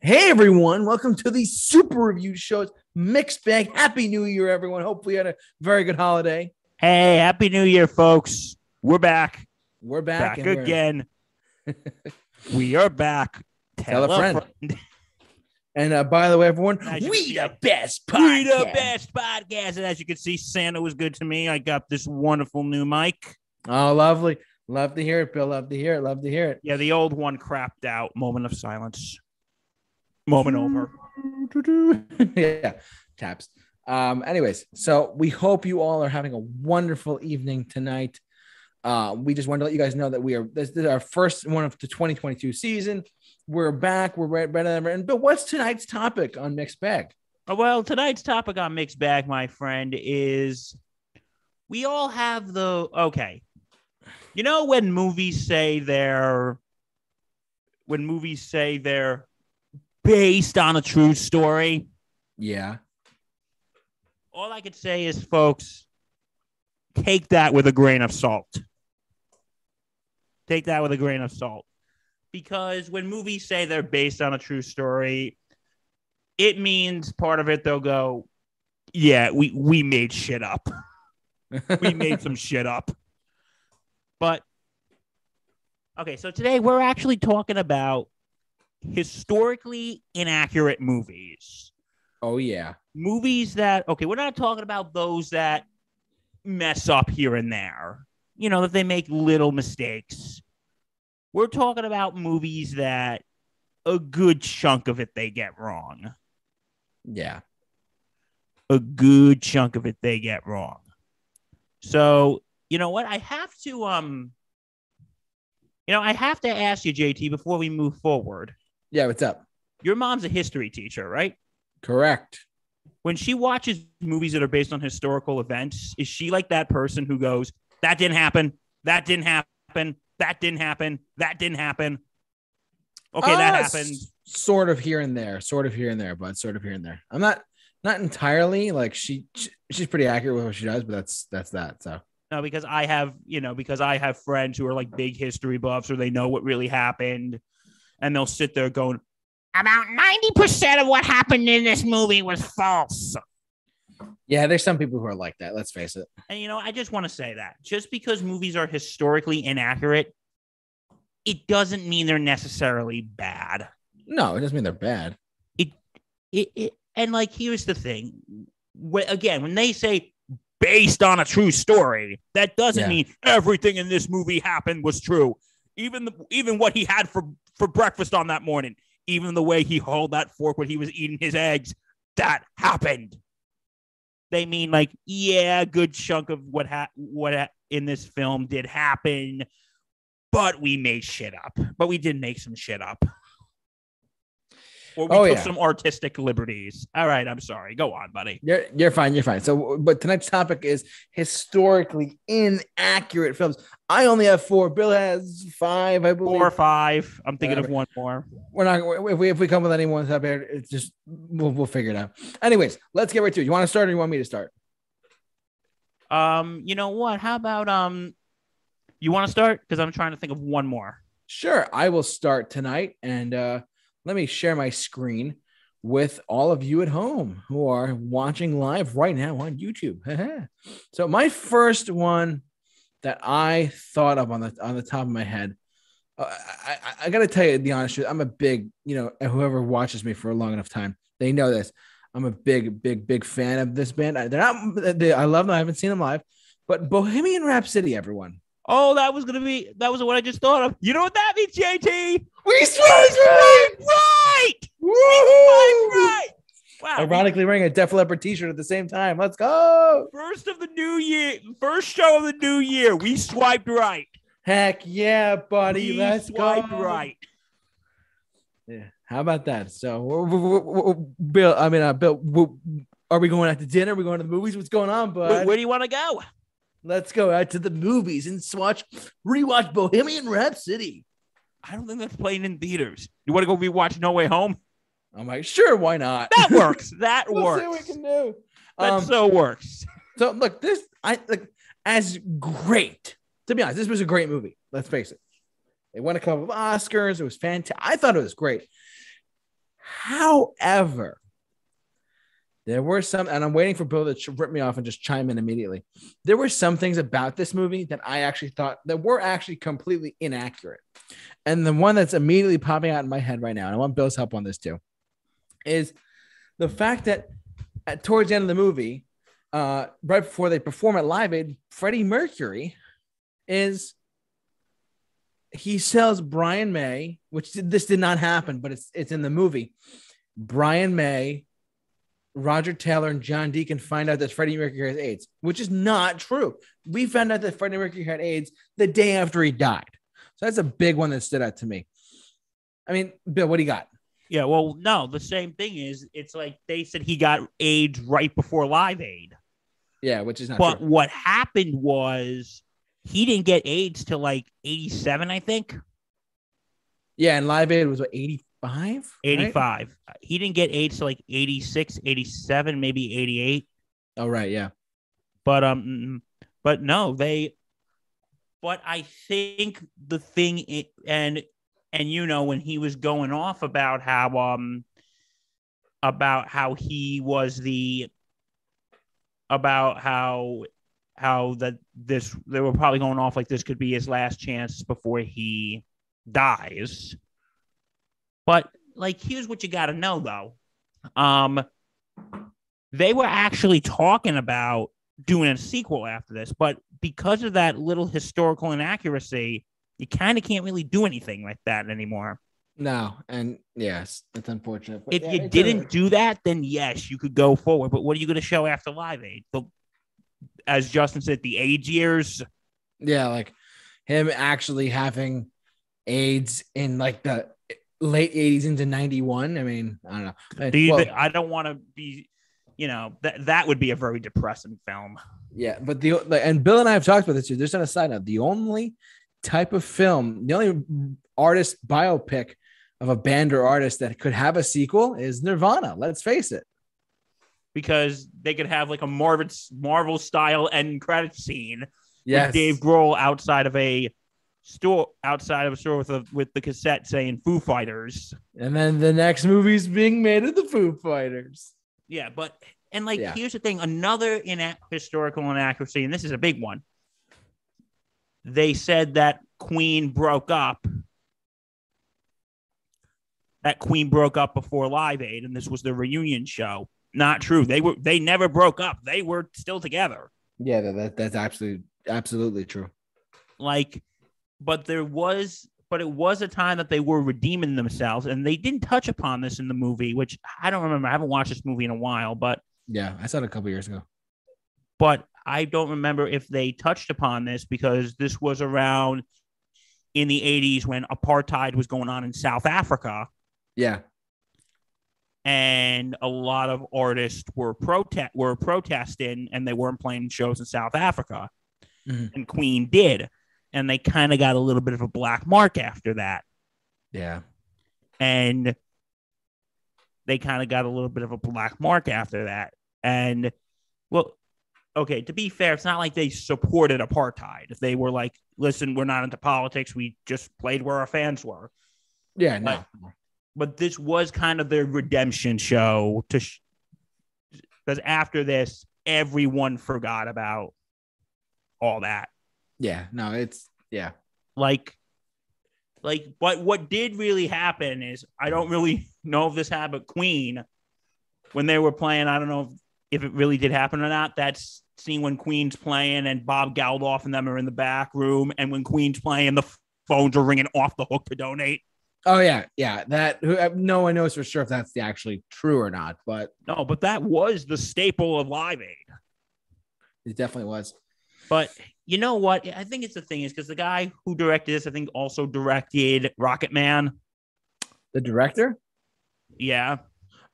Hey everyone, welcome to the Super Review Show's Mixed Bag. Happy New Year, everyone. Hopefully, you had a very good holiday. Hey, happy new year, folks. We're back. We're back, Back, we're- again. we are back. Tell a friend. And uh, by the way, everyone, we the best We the best podcast. And as you can see, Santa was good to me. I got this wonderful new mic. Oh, lovely. Love to hear it, Bill. Love to hear it. Love to hear it. Yeah, the old one crapped out. Moment of silence. Moment over. yeah, taps. Um, anyways, so we hope you all are having a wonderful evening tonight. Uh, we just wanted to let you guys know that we are this, this is our first one of the 2022 season. We're back. We're right better than ever. And but what's tonight's topic on Mixed Bag? Uh, Well, tonight's topic on Mixed Bag, my friend, is we all have the okay. You know when movies say they're when movies say they're based on a true story, Yeah. all I could say is, folks, take that with a grain of salt. Take that with a grain of salt. Because when movies say they're based on a true story, it means part of it they'll go, yeah, we, we made shit up. We made some shit up. But okay, so today we're actually talking about historically inaccurate movies. Oh yeah. movies that okay we're not talking about those that mess up here and there. You know that they make little mistakes. We're talking about movies that a good chunk of it they get wrong. Yeah. a good chunk of it they get wrong. So you know what? I have to um you know i have to ask you jt before we move forward Yeah. What's up? your mom's a history teacher right Correct. when she watches movies that are based on historical events, is she like that person who goes, "That didn't happen. That didn't happen. That didn't happen. That didn't happen." Okay, that Uh, happened. s- Sort of here and there. Sort of here and there, but sort of here and there. I'm not not entirely like she, she she's pretty accurate with what she does, but that's that's that. So No, because I have, you know, because I have friends who are like big history buffs or they know what really happened, and they'll sit there going, "About ninety percent of what happened in this movie was false." yeah, there's some people who are like that. Let's face it. And you know, I just want to say that just because movies are historically inaccurate, it doesn't mean they're necessarily bad. No, it doesn't mean they're bad. It, it it and like here's the thing. When, again, when they say based on a true story, that doesn't Yeah. mean everything in this movie happened was true. Even the, even what he had for for breakfast on that morning, even the way he held that fork when he was eating his eggs, that happened. They mean like, yeah, a good chunk of what ha- what ha- in this film did happen, but we made shit up. But we did make some shit up. Or we Oh, took yeah. some artistic liberties. All right, I'm sorry. Go on, buddy. You're you're fine. You're fine. So, but tonight's topic is historically inaccurate films. I only have four. Bill has five. I believe. Four or five. I'm thinking of one more. We're not. If we if we come with any ones up here, it's just we'll we'll figure it out. Anyways, let's get right to it. You want to start or you want me to start? Um, you know what? How about um, you want to start? Because I'm trying to think of one more. Sure, I will start tonight, and uh, let me share my screen with all of you at home who are watching live right now on YouTube. so my first one that I thought of on the on the top of my head, uh, I, I, I got to tell you the honest truth. I'm a big, you know, whoever watches me for a long enough time, they know this. I'm a big, big, big fan of this band. They're not. They, I love them. I haven't seen them live, but Bohemian Rhapsody, everyone. Oh, that was gonna be that was what I just thought of. You know what that means, JT? We swiped right. Right, Woo! right. Wow. Ironically, wearing a Def Leppard T-shirt at the same time. Let's go! First of the new year, first show of the new year, we swiped right. Heck yeah, buddy! we Let's swiped go! right. Yeah. How about that? So, Bill, I mean, uh, Bill, are we going out to dinner? Are we going to the movies? What's going on, Where, bud? where do you want to go? Let's go out to the movies and watch rewatch Bohemian Rhapsody. I don't think that's playing in theaters. You want to go rewatch No Way Home? I'm like, sure, why not? That works. That we'll works. see what we can do. That Um, so works. So look, this I like as great. To be honest, this was a great movie. Let's face it. It won a couple of Oscars. It was fantastic. I thought it was great. However, there were some, and I'm waiting for Bill to rip me off and just chime in immediately. There were some things about this movie that I actually thought that were actually completely inaccurate. And the one that's immediately popping out in my head right now, and I want Bill's help on this too, is the fact that at, towards the end of the movie, uh, right before they perform at Live Aid, Freddie Mercury is he sells Brian May, which this did not happen, but it's it's in the movie. Brian May, Roger Taylor, and John Deacon find out that Freddie Mercury has AIDS, which is not true. We found out that Freddie Mercury had AIDS the day after he died. So that's a big one that stood out to me. I mean, Bill, what do you got? Yeah, well, no, the same thing is it's like they said he got AIDS right before Live Aid. Yeah, which is not But true. what happened was he didn't get AIDS till like 87, I think. Yeah, and Live Aid was what 85? 85. He didn't get AIDS till like 86, 87, maybe 88. Oh, right, yeah. But um but no, they but I think the thing i- and and you know when he was going off about how um about how he was the about how how that this they were probably going off like this could be his last chance before he dies. But like here's what you got to know though. Um they were actually talking about doing a sequel after this, but because of that little historical inaccuracy, you kind of can't really do anything like that anymore. No, and yes, it's unfortunate. If yeah, you didn't alright. do that, then yes, you could go forward. But what are you going to show after Live Aid? The, as Justin said, the age years. yeah, like him actually having AIDS in like the late 80s into 91. I mean, I don't know. Do you well, I don't want to be, you know, that that would be a very depressing film. yeah, but the and Bill and I have talked about this too. Just on a side note, the only type of film, the only artist biopic of a band or artist that could have a sequel is Nirvana. Let's face it. Because they could have like a Marvel Marvel style end credit scene Yes. with Dave Grohl outside of a store outside of a store with a with the cassette saying Foo Fighters. And then the next movie's being made of the Foo Fighters. Yeah, but and like Yeah. here's the thing, another ina- historical inaccuracy, and this is a big one. They said that Queen broke up. That Queen broke up before Live Aid, and this was the reunion show. Not true. They were they never broke up. They were still together. Yeah, that, that that's absolutely absolutely true. like but there was but it was a time that they were redeeming themselves and they didn't touch upon this in the movie which i don't remember i haven't watched this movie in a while but Yeah, I saw it a couple years ago. but i don't remember if they touched upon this because this was around in the 80s when apartheid was going on in south africa Yeah. and a lot of artists were protest were protesting and they weren't playing shows in south africa Mhm. and queen did and they kind of got a little bit of a black mark after that Yeah. and they kind of got a little bit of a black mark after that. And well, okay, to be fair, it's not like they supported apartheid. If they were like, listen, we're not into politics, we just played where our fans were. Yeah. No. But this was kind of their redemption show to because after this, everyone forgot about all that. Yeah. No. It's yeah. like like but what did really happen is i don't really know if this happened queen when they were playing i don't know if, if it really did happen or not that's scene when queen's playing and bob geldof and them are in the back room and when queen's playing the phones are ringing off the hook to donate Oh yeah. Yeah. That who uh, no one knows for sure if that's actually true or not, but no but that was the staple of live aid it definitely was. but you know what i think it's the thing is because the guy who directed this i think also directed rocket man The director, yeah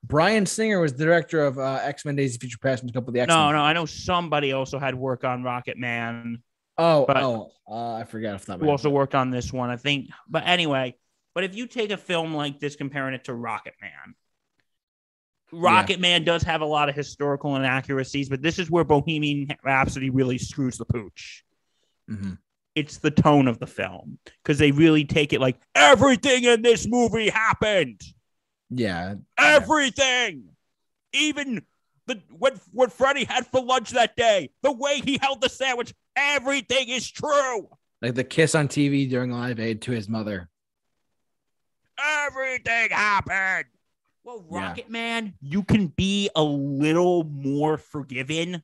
Bryan Singer, was the director of uh, X Men: Days of Future Past and a couple of the X Men. no no i know somebody also had work on rocket man Oh, oh, uh, I forgot if that. who also worked on this one, I think. But anyway, but if you take a film like this, comparing it to Rocket Man, Rocket Man does have a lot of historical inaccuracies, but this is where Bohemian Rhapsody really screws the pooch. Mhm. It's the tone of the film because they really take it like everything in this movie happened. Yeah. Everything, even the what what Freddie had for lunch that day, the way he held the sandwich, everything is true. Like the kiss on TV during Live Aid to his mother. Everything happened. Well, Yeah. Rocket Man, you can be a little more forgiving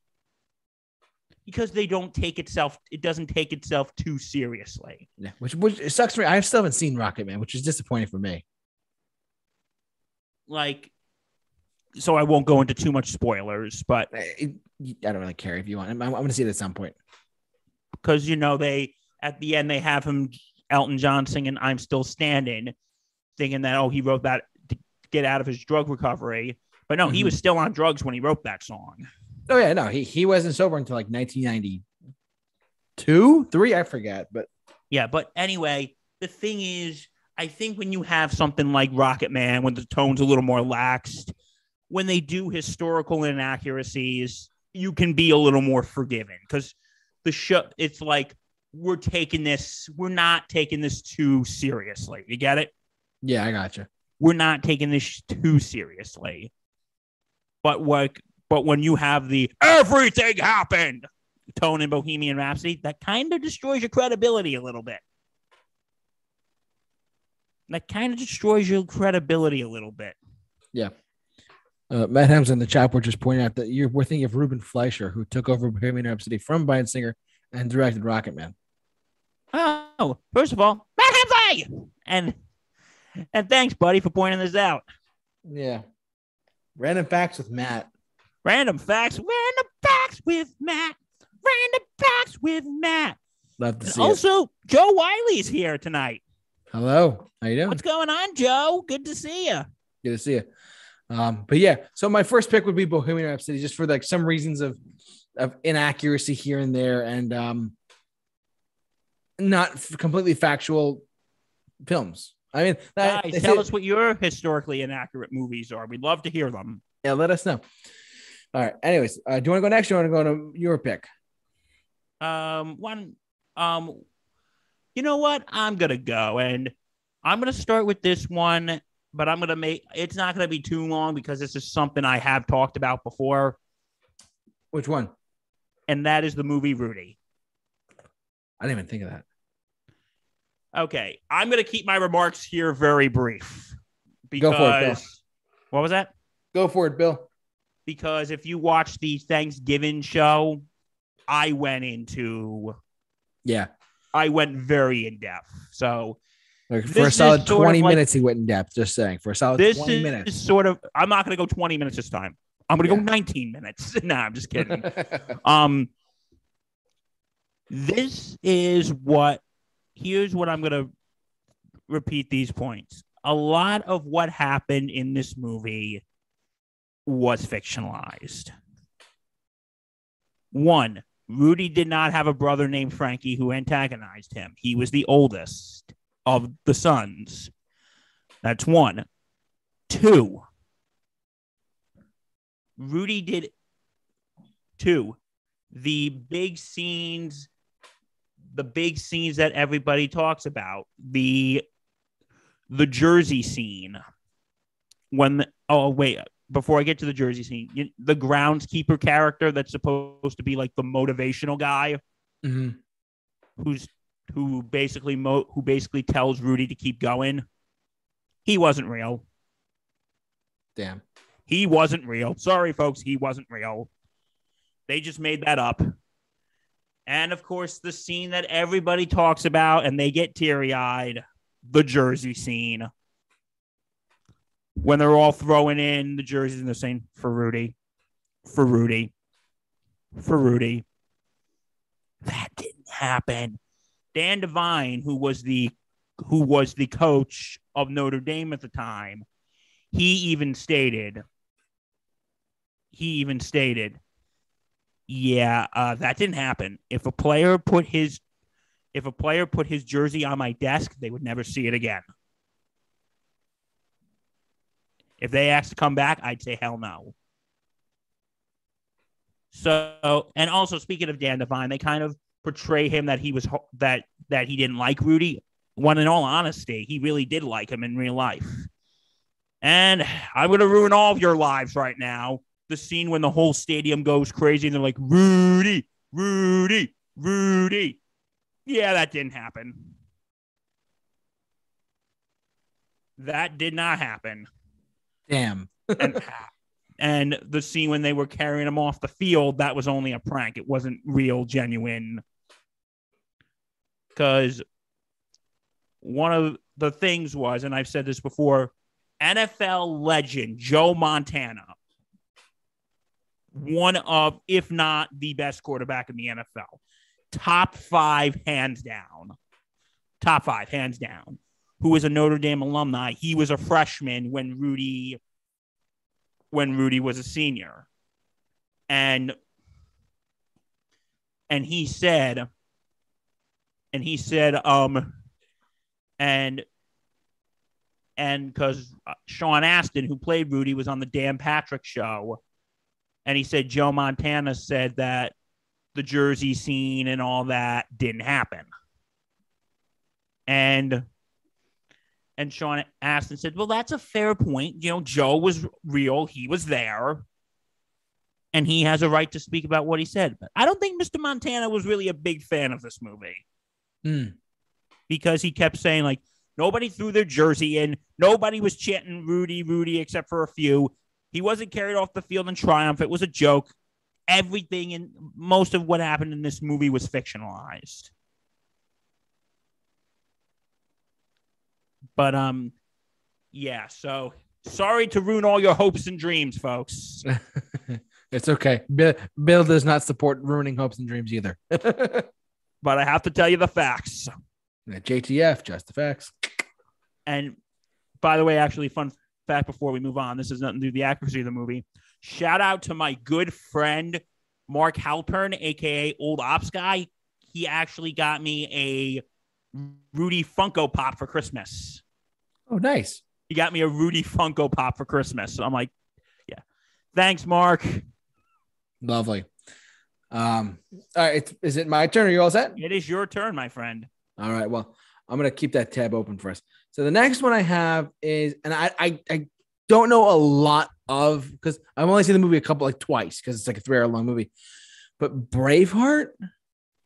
because they don't take itself. It doesn't take itself too seriously. Yeah. Which which sucks for me. I still haven't seen Rocket Man, which is disappointing for me. Like, so I won't go into too much spoilers, but I, I don't really care if you want. I'm, I'm going to see it at some point. because you know they at the end they have him Elton John singing "I'm Still Standing," thinking that oh he wrote that to get out of his drug recovery, but no, he Mhm. was still on drugs when he wrote that song. Oh yeah, no, he he wasn't sober until like 1992, three, I forget, but Yeah, but anyway, the thing is, I think when you have something like Rocket Man, when the tone's a little more laxed, when they do historical inaccuracies, you can be a little more forgiving because the show it's like we're taking this, we're not taking this too seriously. You get it? yeah, I gotcha. we're not taking this too seriously. But what but when you have the everything happened tone in Bohemian Rhapsody, that kind of destroys your credibility a little bit. That kind of destroys your credibility a little bit. Uh, Matt Hems in the chat were just pointing out that you're we're thinking of Ruben Fleischer, who took over Bohemian Rhapsody from Bryan Singer and directed Rocket Man. Oh, first of all, Matt Hemsley! And and thanks, buddy, for pointing this out. Yeah. Random facts with Matt. Random facts, random facts with Matt. Random facts with Matt. Love to And see it. also, Joe Wiley's here tonight. Hello, how you doing? What's going on, Joe? Good to see you. Good to see you. Um, but yeah, so my first pick would be Bohemian Rhapsody, just for like some reasons of of inaccuracy here and there, and um, not completely factual films. I mean, that- Guys, tell say- us what your historically inaccurate movies are. We'd love to hear them. yeah, let us know. All right. Anyways, uh, do you want to go next? Or you want to go to your pick? Um, one, um, you know what? I'm gonna go, and I'm gonna start with this one, but I'm gonna make it's not gonna be too long because this is something I have talked about before, Which one? and that is the movie Rudy. I didn't even think of that. Okay, I'm gonna keep my remarks here very brief because Go for it, Bill. what was that? Go for it, Bill. Because if you watch the Thanksgiving show, I went into Yeah. I went very in depth. So Like for a solid sort of 20 like- minutes, he went in depth. Just saying. For a solid this 20 is minutes. sort of I'm not gonna go 20 minutes this time. I'm gonna go 19 minutes. nah, I'm just kidding. um this is what here's what I'm gonna repeat these points. A lot of what happened in this movie was fictionalized. One, Rudy did not have a brother named Frankie who antagonized him. He was the oldest of the sons. That's one. Two, Rudy did two. The big scenes, the big scenes that everybody talks about, the the Jersey scene. When the, oh wait, before I get to the Jersey scene, you, the groundskeeper character that's supposed to be like the motivational guy Mhm. who's who basically mo- who basically tells Rudy to keep going. He wasn't real. Damn. He wasn't real. Sorry, folks, he wasn't real. They just made that up. And of course, the scene that everybody talks about and they get teary eyed the Jersey scene. When they're all throwing in the jerseys and they're saying, for Rudy, for Rudy, for Rudy. That didn't happen. Dan Devine, who was the who was the coach of Notre Dame at the time, he even stated he even stated yeah uh, that didn't happen if a player put his if a player put his jersey on my desk they would never see it again if they asked to come back i'd say hell no so and also speaking of dan devine they kind of portray him that he was that that he didn't like rudy when in all honesty he really did like him in real life And I'm going to ruin all of your lives right now. The scene when the whole stadium goes crazy and they're like, Rudy, Rudy, Rudy. Yeah, that didn't happen. That did not happen. Damn. And, and the scene when they were carrying him off the field, that was only a prank. It wasn't real, genuine. Because one of the things was, and I've said this before, NFL legend Joe Montana, one of, if not the best quarterback in the NFL, top five, hands down. Top five, hands down. Who is a Notre Dame alumni? He was a freshman when Rudy, when Rudy was a senior, and and he said, and he said, um, and and because Sean Astin, who played Rudy, was on the Dan Patrick show, and he said Joe Montana said that the jersey scene and all that didn't happen, and and Sean Astin said, "Well, that's a fair point. You know, Joe was real; he was there." And he has a right to speak about what he said. But I don't think Mr. Montana was really a big fan of this movie Mm. because he kept saying like nobody threw their jersey in, nobody was chanting Rudy, Rudy, except for a few. He wasn't carried off the field in triumph. It was a joke. Everything and most of what happened in this movie was fictionalized. But um, yeah. So sorry to ruin all your hopes and dreams, folks. it's okay. Bill, Bill does not support ruining hopes and dreams either. But I have to tell you the facts. JTF, just the facts. And by the way, actually, fun fact before we move on, this has nothing to do with the accuracy of the movie. Shout out to my good friend Mark Halpern, aka Old Ops Guy. He actually got me a Rudy Funko Pop for Christmas. Oh, nice. He got me a Rudy Funko Pop for Christmas. So I'm like, yeah. Thanks, Mark. Lovely. Um, all right, it's, is it my turn? Are you all set? It is your turn, my friend. All right. Well, I'm gonna keep that tab open for us. So the next one I have is, and I I, I don't know a lot of because I've only seen the movie a couple like twice because it's like a three hour long movie. But Braveheart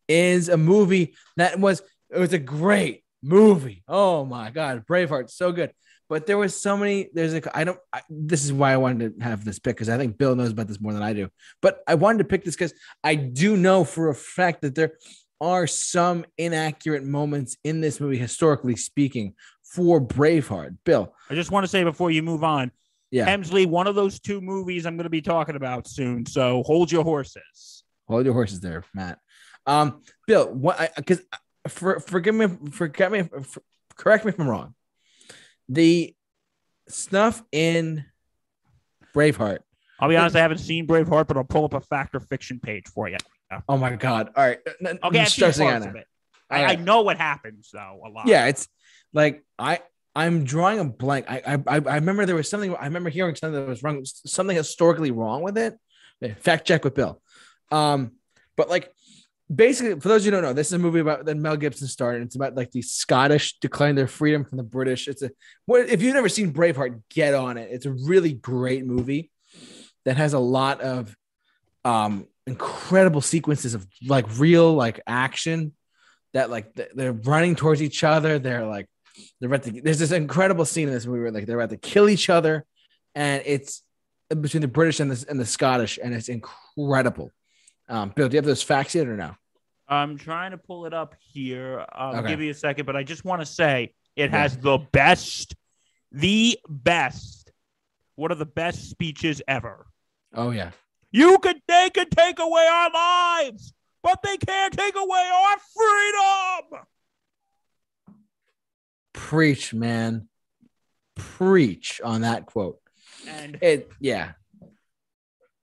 is a movie that was it was a great movie. Oh my god, Braveheart, so good. But there was so many. There's a. I don't. I, this is why I wanted to have this pick because I think Bill knows about this more than I do. But I wanted to pick this because I do know for a fact that there are some inaccurate moments in this movie, historically speaking, for Braveheart. Bill, I just want to say before you move on, yeah, Hemsley, one of those two movies I'm going to be talking about soon. So hold your horses. hold your horses there, Matt. Um, Bill, what? I because for forgive me, forget me, for, correct me if I'm wrong. The snuff in Braveheart. I'll be honest, I haven't seen Braveheart, but I'll pull up a fact or fiction page for you. Oh my god! All right, Okay, I'm I've stressing out it. I, I know what happens though a lot. Yeah, it's like I I'm drawing a blank. I I I I remember there was something. I remember hearing something that was wrong. Something historically wrong with it. Fact check with Bill. Um, but like basically, for those who don't know, this is a movie about that Mel Gibson starred. And it's about like the Scottish declaring their freedom from the British. It's a if you've never seen Braveheart, get on it. It's a really great movie that has a lot of um incredible sequences of like real like action that like they're running towards each other. They're like they're about to. There's this incredible scene in this movie where like they're about to kill each other, and it's between the British and the and the Scottish, and it's incredible. Um, Bill, do you have those facts yet or no? I'm trying to pull it up here. I'll Okay. give you a second, but I just want to say it has the best, the best, one of the best speeches ever. Oh yeah, You could, they could take away our lives, but they can't take away our freedom. preach, man, preach on that quote. And It yeah,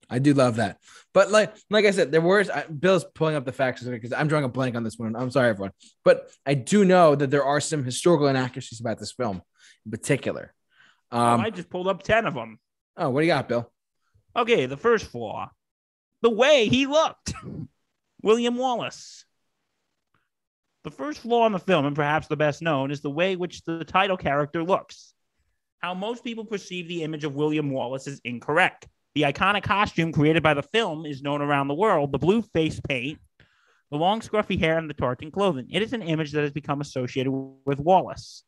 I do love that. But like like I said, there were I, Bill's pulling up the facts because I'm drawing a blank on this one. I'm sorry, everyone, but I do know that there are some historical inaccuracies about this film in particular. Um, I just pulled up 10 of them. oh, what do you got, Bill? Okay, the first flaw the way he looked. William Wallace. The first flaw in the film, and perhaps the best known, is the way which the title character looks. how most people perceive the image of William Wallace is incorrect. The iconic costume created by the film is known around the world the blue face paint, the long, scruffy hair, and the tartan clothing. It is an image that has become associated with Wallace.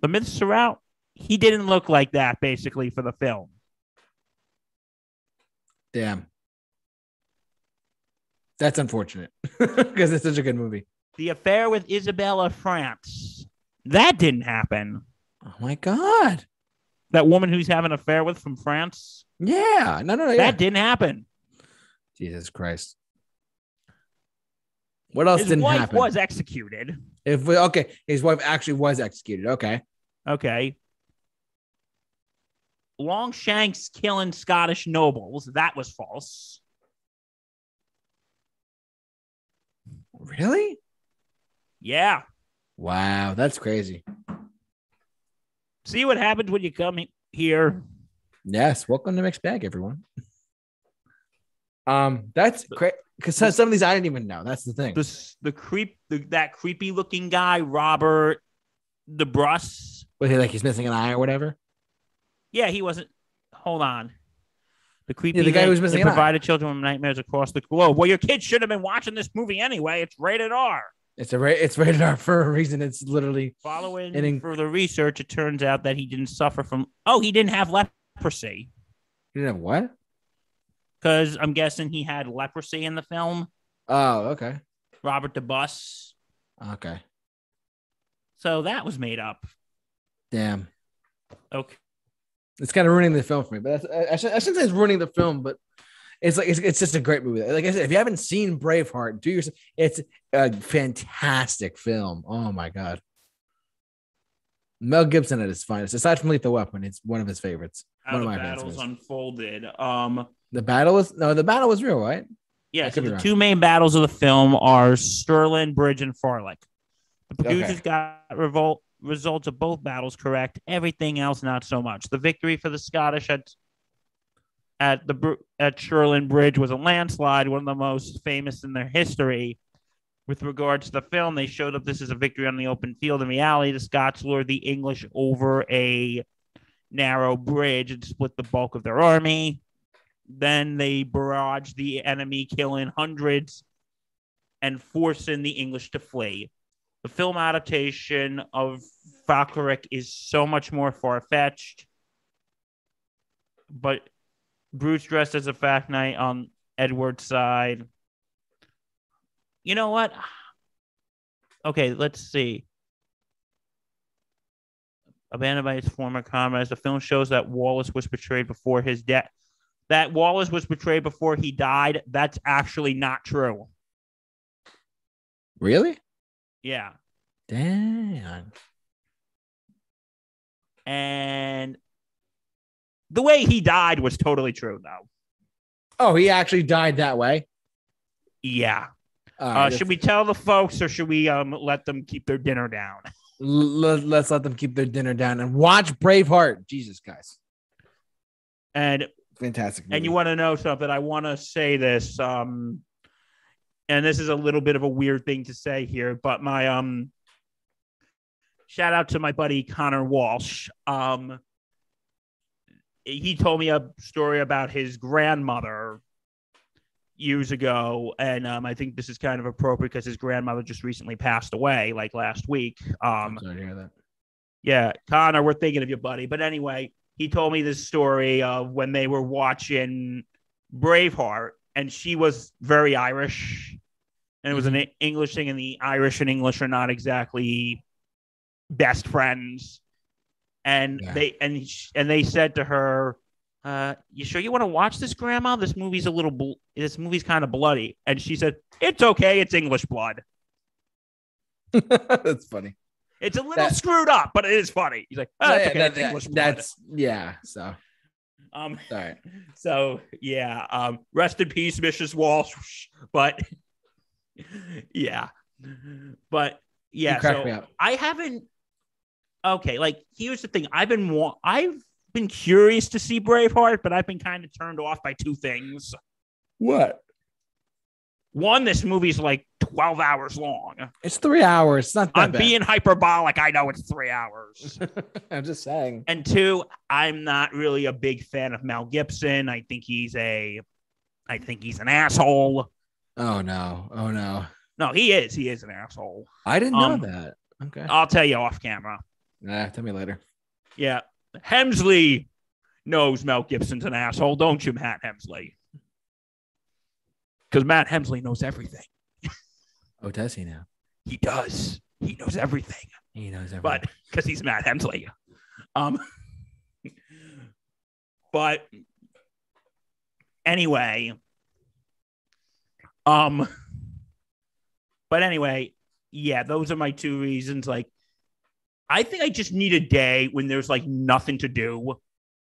The myths surround he didn't look like that basically for the film. Damn. That's unfortunate because it's such a good movie. The affair with Isabella France. That didn't happen. Oh my god. That woman who's having an affair with from France. Yeah. No, no, no. That Yeah. didn't happen. Jesus Christ. What else His didn't wife happen? was executed. if we, okay, his wife actually was executed. Okay. Okay. Longshanks killing Scottish nobles. That was false. Really? Yeah. Wow, that's crazy. See what happens when you come here. Yes, welcome to Mixed Bag, everyone. Um, that's great because some of these I didn't even know. That's the thing. The the creep the, that creepy looking guy Robert the Bruce. Was he like he's missing an eye or whatever? Yeah, he wasn't. Hold on. The creepy Yeah, the guy who was missing an eye. provided children with nightmares across the globe. Well, your kids should have been watching this movie anyway. It's rated R. It's a ra- it's rated R for a reason. It's literally Following in- further research, it turns out that he didn't suffer from. Oh, he didn't have leprosy you didn't have what? because I'm guessing he had leprosy in the film. Oh, okay, Robert DeBus. okay. So that was made up. Damn, Okay. it's kind of ruining the film for me. But I, I shouldn't say it's ruining the film, but it's like it's, it's just a great movie. Like I said, if you haven't seen Braveheart, do yourself. It's a fantastic film. Oh my god. Mel Gibson at his finest. Aside from Lethal Weapon, it's one of his favorites. How one the of my favorites. battles unfolded. Um, The battle was no, the battle was real, right? yeah, so the wrong. two main battles of the film are Stirling, Bridge, and Falkirk. The producers Okay. got revolt results of both battles correct. Everything else, not so much. The victory for the Scottish at at the at Stirling Bridge was a landslide, one of the most famous in their history. With regards to the film, they showed up this is a victory on the open field. In reality, the Scots lured the English over a narrow bridge and split the bulk of their army. Then they barraged the enemy, killing hundreds and forcing the English to flee. The film adaptation of Falkirk is so much more far fetched, but Bruce dressed as a fat knight on Edward's side. You know what? Okay, let's see. Abandoned by his former comrades, the film shows that Wallace was betrayed before his death. That Wallace was betrayed before he died. That's actually not true. Really? Yeah. Damn. And the way he died was totally true, though. Oh, he actually died that way. Yeah. Uh, should we tell the folks or should we um, let them keep their dinner down? let's, let's let them keep their dinner down and watch Braveheart. Jesus, guys, And fantastic. and you want to know something? I want to say this. Um, and this is a little bit of a weird thing to say here, but my um, shout out to my buddy Connor Walsh. Um, he told me a story about his grandmother years ago, and um, I think this is kind of appropriate because his grandmother just recently passed away, like last week. Um, sorry to hear that. yeah, Connor, we're thinking of you, buddy. But anyway, he told me this story of when they were watching Braveheart, and she was very Irish, and it was an English thing, and the Irish and English are not exactly best friends. And Yeah. they and and they said to her, uh, "You sure you want to watch this, Grandma? This movie's a little bl- this movie's kind of bloody." And she said, "It's okay. It's English blood. that's funny. It's a little That- screwed up, but it is funny." He's like, "Oh, it's Yeah, okay. that- it's English that- blood." that's yeah. So Um, right. so yeah, um, rest in peace, Mrs. Walsh. But yeah, but yeah, so. I haven't. Okay, like here's the thing: I've been wa- I've been curious to see Braveheart, but I've been kind of turned off by two things. What? One, this movie's like 12 hours long. It's three hours. It's not that I'm bad. being hyperbolic. I know it's three hours. I'm just saying. and two, I'm not really a big fan of Mel Gibson. I think he's a, I think he's an asshole. Oh no. Oh no. No, he is. He is an asshole. I didn't Um, know that. Okay. I'll tell you off camera. Nah, tell me later. Yeah. Hemsley knows Mel Gibson's an asshole, don't you, Matt Hemsley? Because Matt Hemsley knows everything. Oh, does he now? He does. He knows everything. He knows everything. But because he's Matt Hemsley. Um but anyway. Um but anyway, yeah, those are my two reasons. Like I think I just need a day when there's like nothing to do.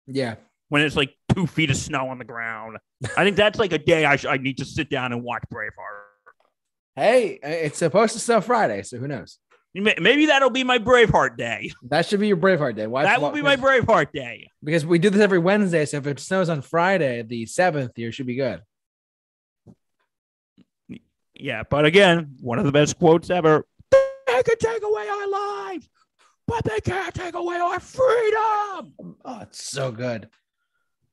yeah. when it's like two feet of snow on the ground. I think that's like a day I, sh- I need to sit down and watch Braveheart. Hey, it's supposed to snow Friday, so who knows? Maybe that'll be my Braveheart day. That should be your Braveheart day. Why? that will be my Braveheart day. because we do this every Wednesday. So if it snows on Friday, the seventh, you should be good. Yeah, but again, one of the best quotes ever. Take away our lives, but they can't take away our freedom. Oh, it's so good.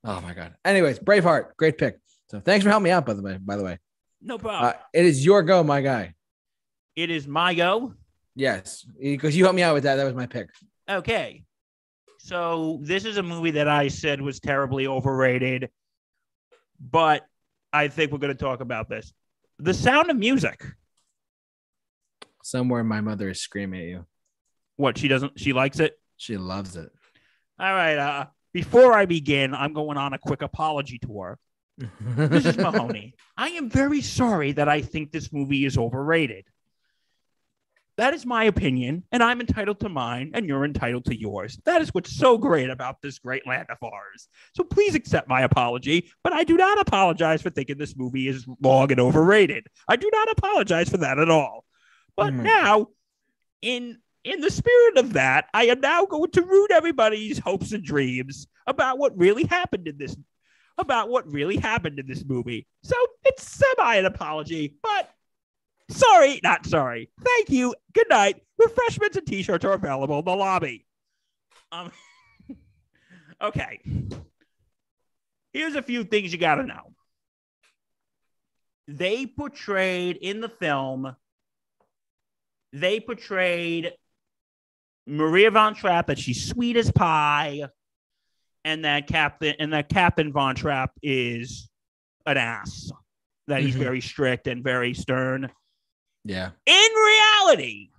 Oh my god. Anyways, Braveheart, great pick. So thanks for helping me out. By the way, by the way, No problem. uh, it is your go, my guy. it is my go. Yes, because you helped me out with that. That was my pick. Okay. So this is a movie that I said was terribly overrated, but I think we're going to talk about this. The Sound of Music. Somewhere my mother is screaming at you. What she doesn't she likes it. She loves it. All right. Uh, before I begin, I'm going on a quick apology tour. this Mrs. Mahoney, I am very sorry that I think this movie is overrated. That is my opinion, and I'm entitled to mine, and you're entitled to yours. That is what's so great about this great land of ours. So please accept my apology, but I do not apologize for thinking this movie is long and overrated. I do not apologize for that at all. But Mhm. now, in in the spirit of that, I am now going to ruin everybody's hopes and dreams about what really happened in this about what really happened in this movie. So it's semi an apology, but sorry, not sorry. Thank you. Good night. Refreshments and t-shirts are available in the lobby. Um Okay. Here's a few things you gotta know. They portrayed in the film, they portrayed Maria Von Trapp that she's sweet as pie and that Captain and that Captain Von Trapp is an ass. That he's Mhm. very strict and very stern. yeah. In reality,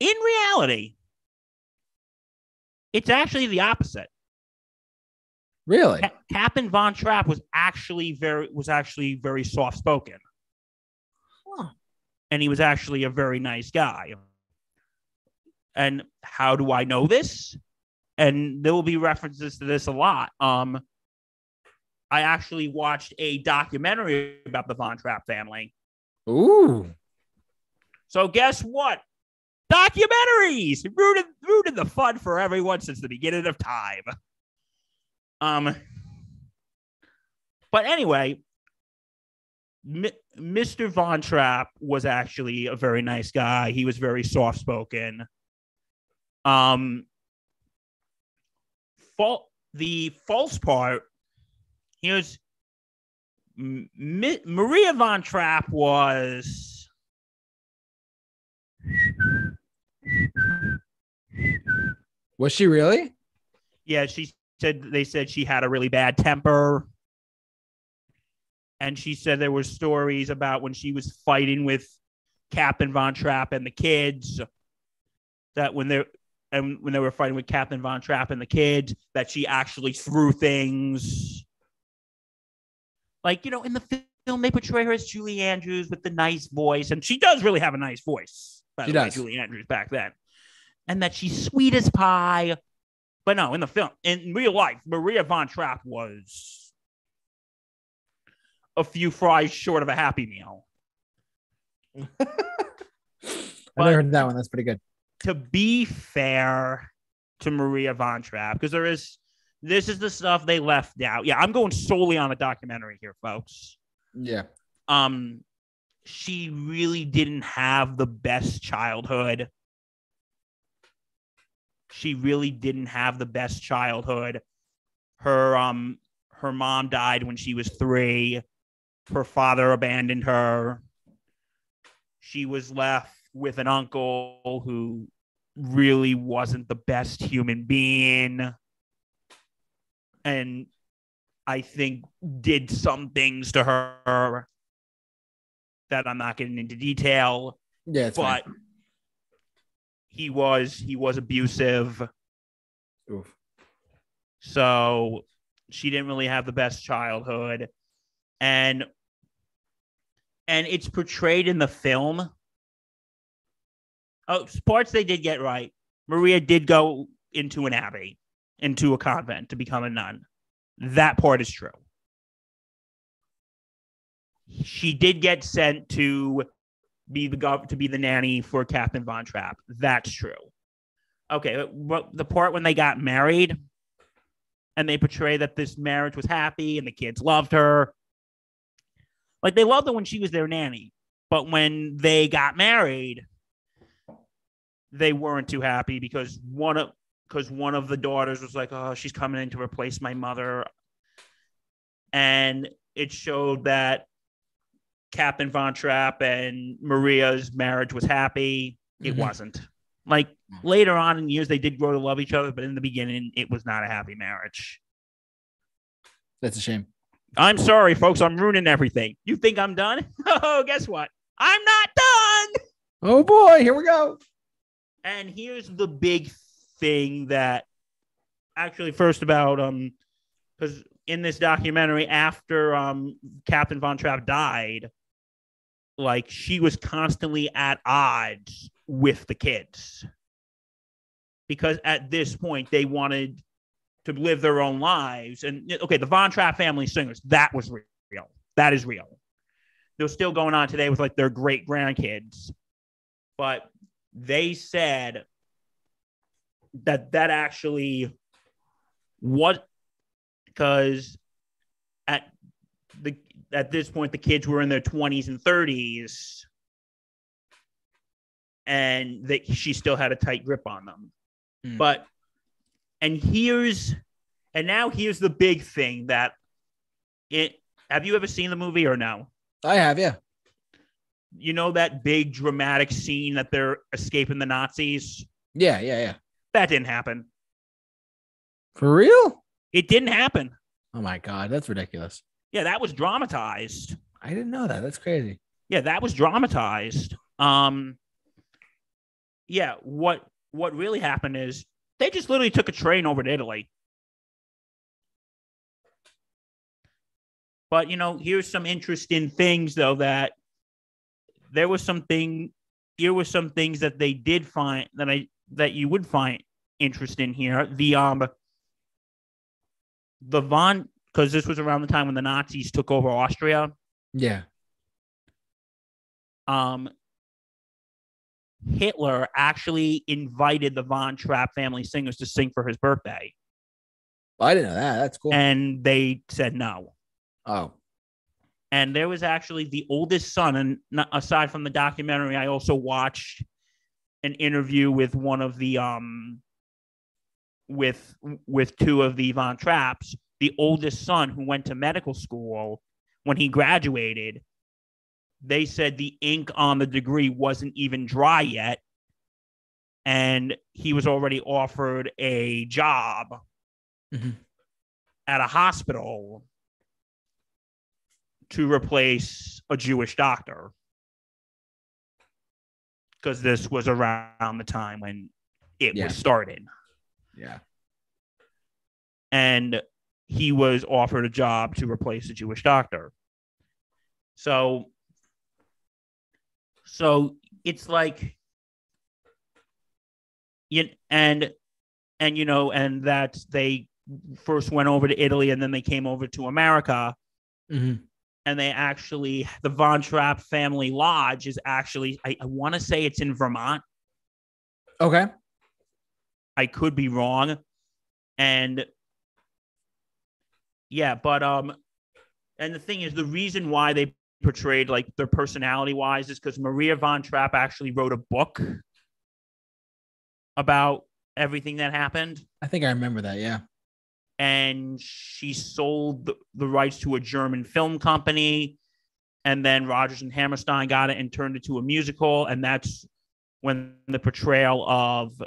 in reality, it's actually the opposite. Really? Ca- Captain Von Trapp was actually very was actually very soft spoken, Huh. and he was actually a very nice guy. And how do I know this? And there will be references to this a lot. Um, I actually watched a documentary about the Von Trapp family. Ooh. So guess what? Documentaries rooted rooted the fun for everyone since the beginning of time. Um, but anyway, M- Mr. Von Trapp was actually a very nice guy. He was very soft spoken. Um, fal- the false part here's M- Maria Von Trapp was Was she really? yeah, she said they said she had a really bad temper. And she said there were stories about when she was fighting with Captain Von Trapp and the kids that when they and when they were fighting with Captain Von Trapp and the kids that she actually threw things. Like, you know, in the film they portray her as Julie Andrews with the nice voice and she does really have a nice voice. By She the way, does. Julie Andrews back then. And that she's sweet as pie. But no, in the film, in real life, Maria Von Trapp was a few fries short of a happy meal. I never heard that one. That's pretty good. To be fair to Maria Von Trapp, because there is this is the stuff they left out. Yeah, I'm going solely on a documentary here, folks. Yeah. Um, she really didn't have the best childhood. She really didn't have the best childhood. Her um her mom died when she was 3. Her father abandoned her. She was left with an uncle who really wasn't the best human being and I think did some things to her that I'm not getting into detail, Yeah. But he was he was abusive. Oof. So she didn't really have the best childhood. And and it's portrayed in the film. Oh, sports they did get right. Maria did go into an abbey, into a convent to become a nun. That part is true. She did get sent to be the gov- to be the nanny for Captain Von Trapp. That's true. Okay, but the part when they got married, and they portray that this marriage was happy and the kids loved her. Like they loved her when she was their nanny, but when they got married, they weren't too happy because one of because one of the daughters was like, "Oh, she's coming in to replace my mother," and it showed that Captain Von Trapp and Maria's marriage was happy. It Mhm. wasn't. Like later on in years, they did grow to love each other, but in the beginning, it was not a happy marriage. That's a shame. I'm sorry, folks. I'm ruining everything. You think I'm done? Oh, guess what? I'm not done. Oh boy, here we go. And here's the big thing that actually first about um because in this documentary after um Captain Von Trapp died, like she was constantly at odds with the kids. Because at this point they wanted to live their own lives. And okay, the Von Trapp family singers, that was real. That is real. They're still going on today with like their great grandkids. But they said that that actually what because at the at this point the kids were in their 20s and 30s and that she still had a tight grip on them Hmm. but and here's and now here's the big thing that it have you ever seen the movie or no I have, yeah. You know that big dramatic scene that they're escaping the nazis Yeah, yeah, yeah. that didn't happen For real? it didn't happen Oh my god, that's ridiculous. yeah that was dramatized I didn't know that. That's crazy. yeah that was dramatized um yeah what what really happened is they just literally took a train over to italy but you know here's some interesting things though that there was something here was some things that they did find that i that you would find interesting here the um the von because this was around the time when the nazis took over austria Yeah. um, Hitler actually invited the Von Trapp family singers to sing for his birthday, I didn't know that. That's cool. and they said no. oh. And there was actually the oldest son, and aside from the documentary, I also watched an interview with one of the um with with two of the Von Trapps, the oldest son who went to medical school when he graduated. They said the ink on the degree wasn't even dry yet, and he was already offered a job Mhm. at a hospital to replace a Jewish doctor. Because this was around the time when it Yeah. was started. Yeah. And he was offered a job to replace a Jewish doctor. So, so it's like, you, and, and, you know, and that they first went over to Italy and then they came over to America Mhm. And they actually the Von Trapp family lodge is actually I, I want to say it's in Vermont. Okay. I could be wrong. And yeah, but um And the thing is, the reason why they portrayed like their personality wise is because Maria von Trapp actually wrote a book about everything that happened. I think I remember that. Yeah. And she sold the, the rights to a German film company. And then Rodgers and Hammerstein got it and turned it to a musical. And that's when the portrayal of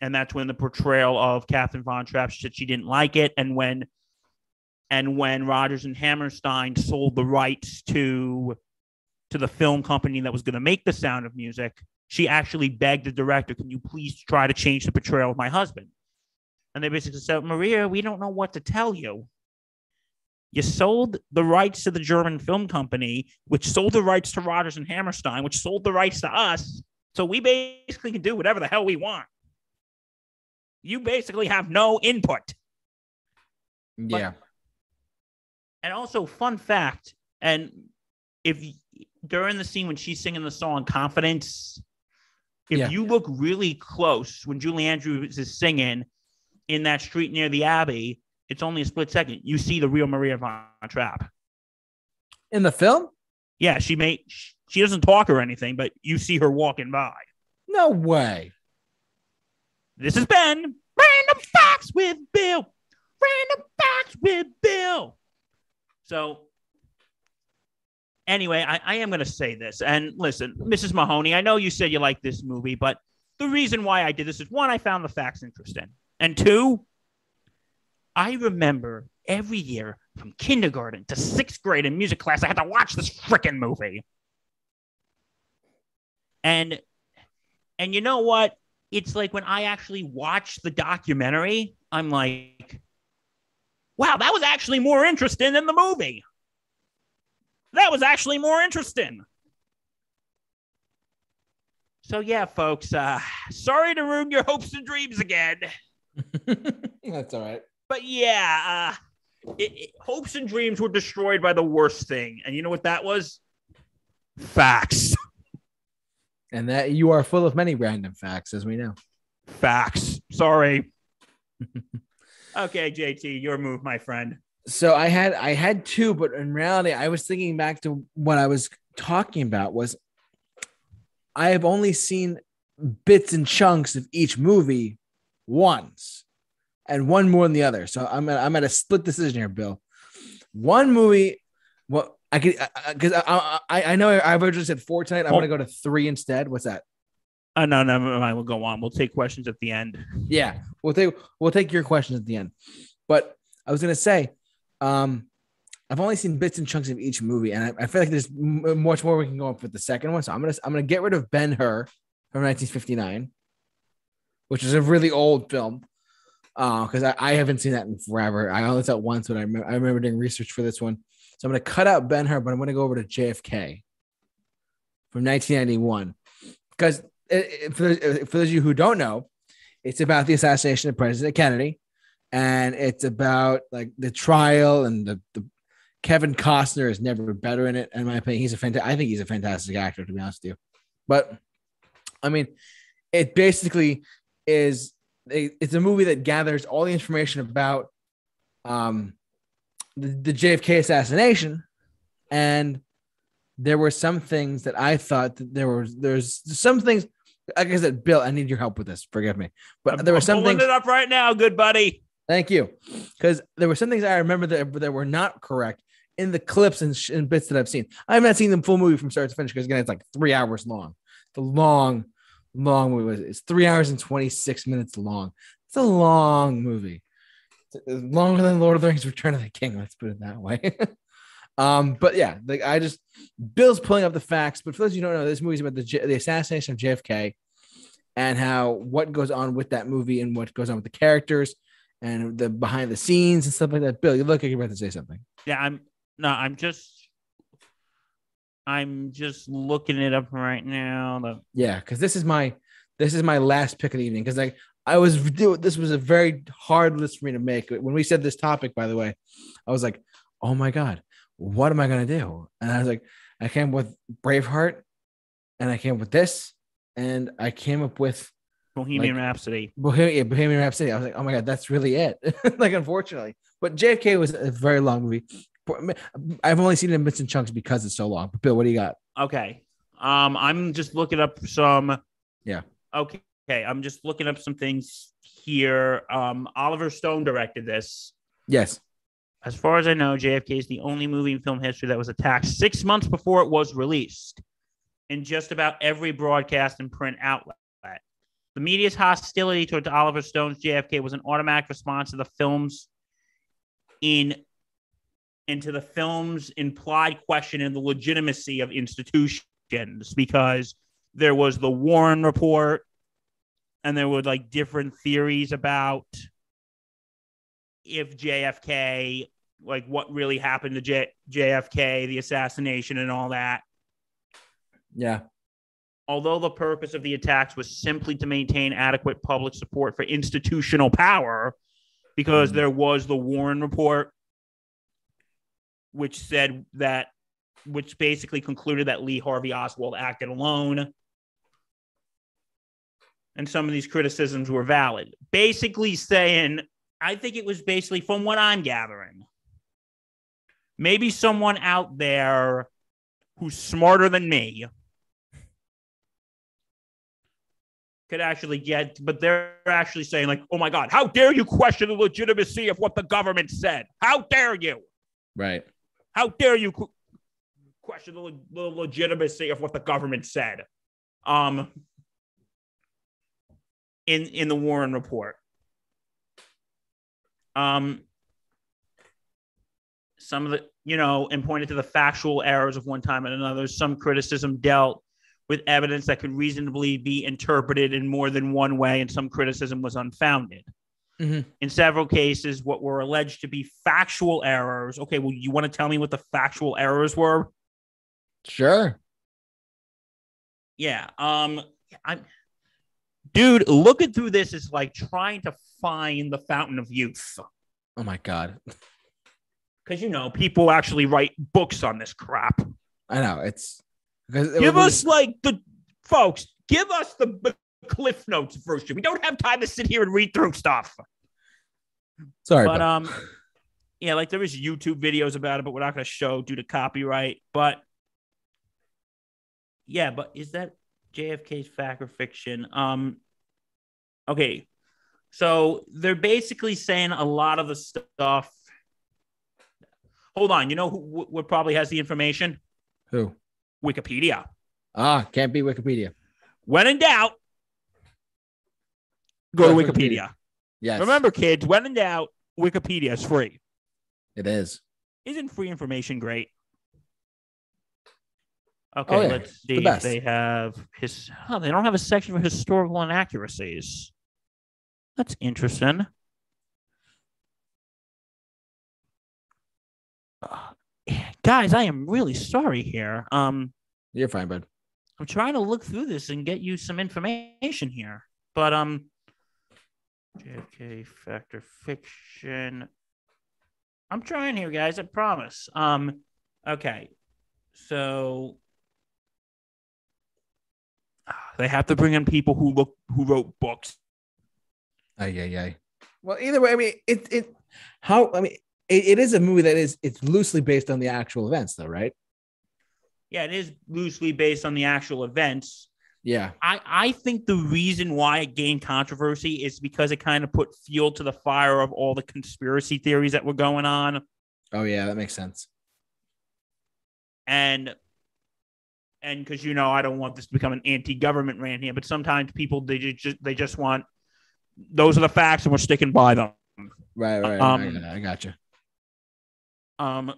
and that's when the portrayal of Catherine Von Trapp said she didn't like it, and when and when Rodgers and Hammerstein sold the rights to to the film company that was going to make The Sound of Music, she actually begged the director, "Can you please try to change the portrayal of my husband?" And they basically said, "Maria, we don't know what to tell you. You sold the rights to the German film company, which sold the rights to Rodgers and Hammerstein, which sold the rights to us. So we basically can do whatever the hell we want." you basically have no input. Yeah. But, and also, fun fact, and if during the scene when she's singing the song Confidence, if yeah. you look really close when Julie Andrews is singing in that street near the Abbey, it's only a split second. You see the real Maria von Trapp. In the film? Yeah, she may she doesn't talk or anything, but you see her walking by. No way. This has been Random Facts with Bill. Random Facts with Bill. So, anyway, I, I am going to say this. And listen, Mrs. Mahoney, I know you said you like this movie, but the reason why I did this is one, I found the facts interesting. And two, I remember every year from kindergarten to sixth grade in music class, I had to watch this freaking movie. And and you know what? it's like when I actually watch the documentary, I'm like, wow, that was actually more interesting than the movie. That was actually more interesting. So yeah, folks, uh, sorry to ruin your hopes and dreams again. That's all right. But yeah, uh, it, it, hopes and dreams were destroyed by the worst thing, and you know what that was? Facts and that you are full of many random facts, as we know. Facts. Sorry. okay, JT, your move, my friend. So I had I had two, but in reality, I was thinking back to what I was talking about was I have only seen bits and chunks of each movie once, and one more than the other. So I'm at, I'm at a split decision here, Bill. One movie, what I could because I, I, I I know I've already said four tonight. I'm oh. gonna go to three instead. What's that? Uh, no, no, no, we'll go on. We'll take questions at the end. Yeah, we'll take we'll take your questions at the end. But I was gonna say, um, I've only seen bits and chunks of each movie, and I, I feel like there's m- much more we can go up with the second one. So I'm gonna I'm gonna get rid of Ben Hur from 1959, which is a really old film. Because uh, I, I haven't seen that in forever. I only saw it once, but I, I remember doing research for this one. So I'm going to cut out Ben Hur, but I'm going to go over to JFK from 1991 because for, for those of you who don't know, it's about the assassination of President Kennedy, and it's about like the trial and the, the Kevin Costner is never better in it. In my opinion, he's a fantastic. I think he's a fantastic actor, to be honest with you. But I mean, it basically is. It's a movie that gathers all the information about um, the, the JFK assassination, and there were some things that I thought that there was there's some things. Like I said, Bill, I need your help with this. Forgive me, but I'm, there were some things. it up right now, good buddy. Thank you, because there were some things I remember that that were not correct in the clips and, sh- and bits that I've seen. I have not seen the full movie from start to finish because again, it's like three hours long. The long, long movie. It's three hours and twenty six minutes long. It's a long movie longer than Lord of the Rings: Return of the King. Let's put it that way. um, but yeah, like I just Bill's pulling up the facts. But for those you don't know, this movie's about the the assassination of JFK and how what goes on with that movie and what goes on with the characters and the behind the scenes and stuff like that. Bill, you look like you're about to say something. Yeah, I'm no, I'm just I'm just looking it up right now. The- yeah, because this is my this is my last pick of the evening because like I was this was a very hard list for me to make. When we said this topic, by the way, I was like, "Oh my god, what am I gonna do?" And I was like, I came with Braveheart, and I came up with this, and I came up with Bohemian like, Rhapsody. Bohemian, Bohemian Rhapsody. I was like, "Oh my god, that's really it." like, unfortunately, but JFK was a very long movie. I've only seen it in bits and chunks because it's so long. But Bill, what do you got? Okay. Um, I'm just looking up some. Yeah. Okay. Okay. I'm just looking up some things here. Um, Oliver Stone directed this. Yes. As far as I know, JFK is the only movie in film history that was attacked six months before it was released in just about every broadcast and print outlet. The media's hostility towards Oliver Stone's JFK was an automatic response to the film's in into the film's implied question in the legitimacy of institutions because there was the Warren report and there were like different theories about if JFK like what really happened to J- JFK, the assassination and all that. Yeah. Although the purpose of the attacks was simply to maintain adequate public support for institutional power, because mm-hmm. there was the Warren report, which said that, which basically concluded that Lee Harvey Oswald acted alone. And some of these criticisms were valid. Basically, saying, I think it was basically from what I'm gathering, maybe someone out there who's smarter than me could actually get, but they're actually saying, like, oh my God, how dare you question the legitimacy of what the government said? How dare you? Right. How dare you question the, le- the legitimacy of what the government said? Um, in in the Warren report. Um, some of the, you know, and pointed to the factual errors of one time and another. Some criticism dealt with evidence that could reasonably be interpreted in more than one way, and some criticism was unfounded. Mhm. In several cases, what were alleged to be factual errors. Okay, well, you want to tell me what the factual errors were? Sure. Yeah. Um, I'm, dude, looking through this is like trying to find the fountain of youth. Oh my God. Because you know, people actually write books on this crap. I know it's it Give was- us like the folks, give us the Cliff Notes version. We don't have time to sit here and read through stuff. sorry, But um, yeah, like there is YouTube videos about it, but we're not going to show due to copyright. But yeah, but is that JFK's fact or fiction? Um, okay, so they're basically saying a lot of the stuff. Hold on, you know who wh- what probably has the information? who? Wikipedia. Ah, can't be Wikipedia. When in doubt, go Go to to Wikipedia. Wikipedia. Yes. Remember, kids, when in doubt, Wikipedia is free. it is. Isn't free information great? Okay, Oh, yeah. let's the see if they have his. Oh, they don't have a section for historical inaccuracies. That's interesting. Uh, guys, I am really sorry here. Um, You're fine, bud. I'm trying to look through this and get you some information here, but um, JFK factor fiction. I'm trying here, guys. I promise. Um, okay, so they have to bring in people who look who wrote books. Ay, ay, ay. Well, either way, I mean, it, it, how, I mean, it, it is a movie that is, it's loosely based on the actual events, though, right? Yeah, it is loosely based on the actual events. Yeah. I, I think the reason why it gained controversy is because it kind of put fuel to the fire of all the conspiracy theories that were going on. Oh, yeah, that makes sense. and and because you know I don't want this to become an anti-government rant here, but sometimes people they just they just want those are the facts and we're sticking by them. Right, right. Um, I, I got you. Um.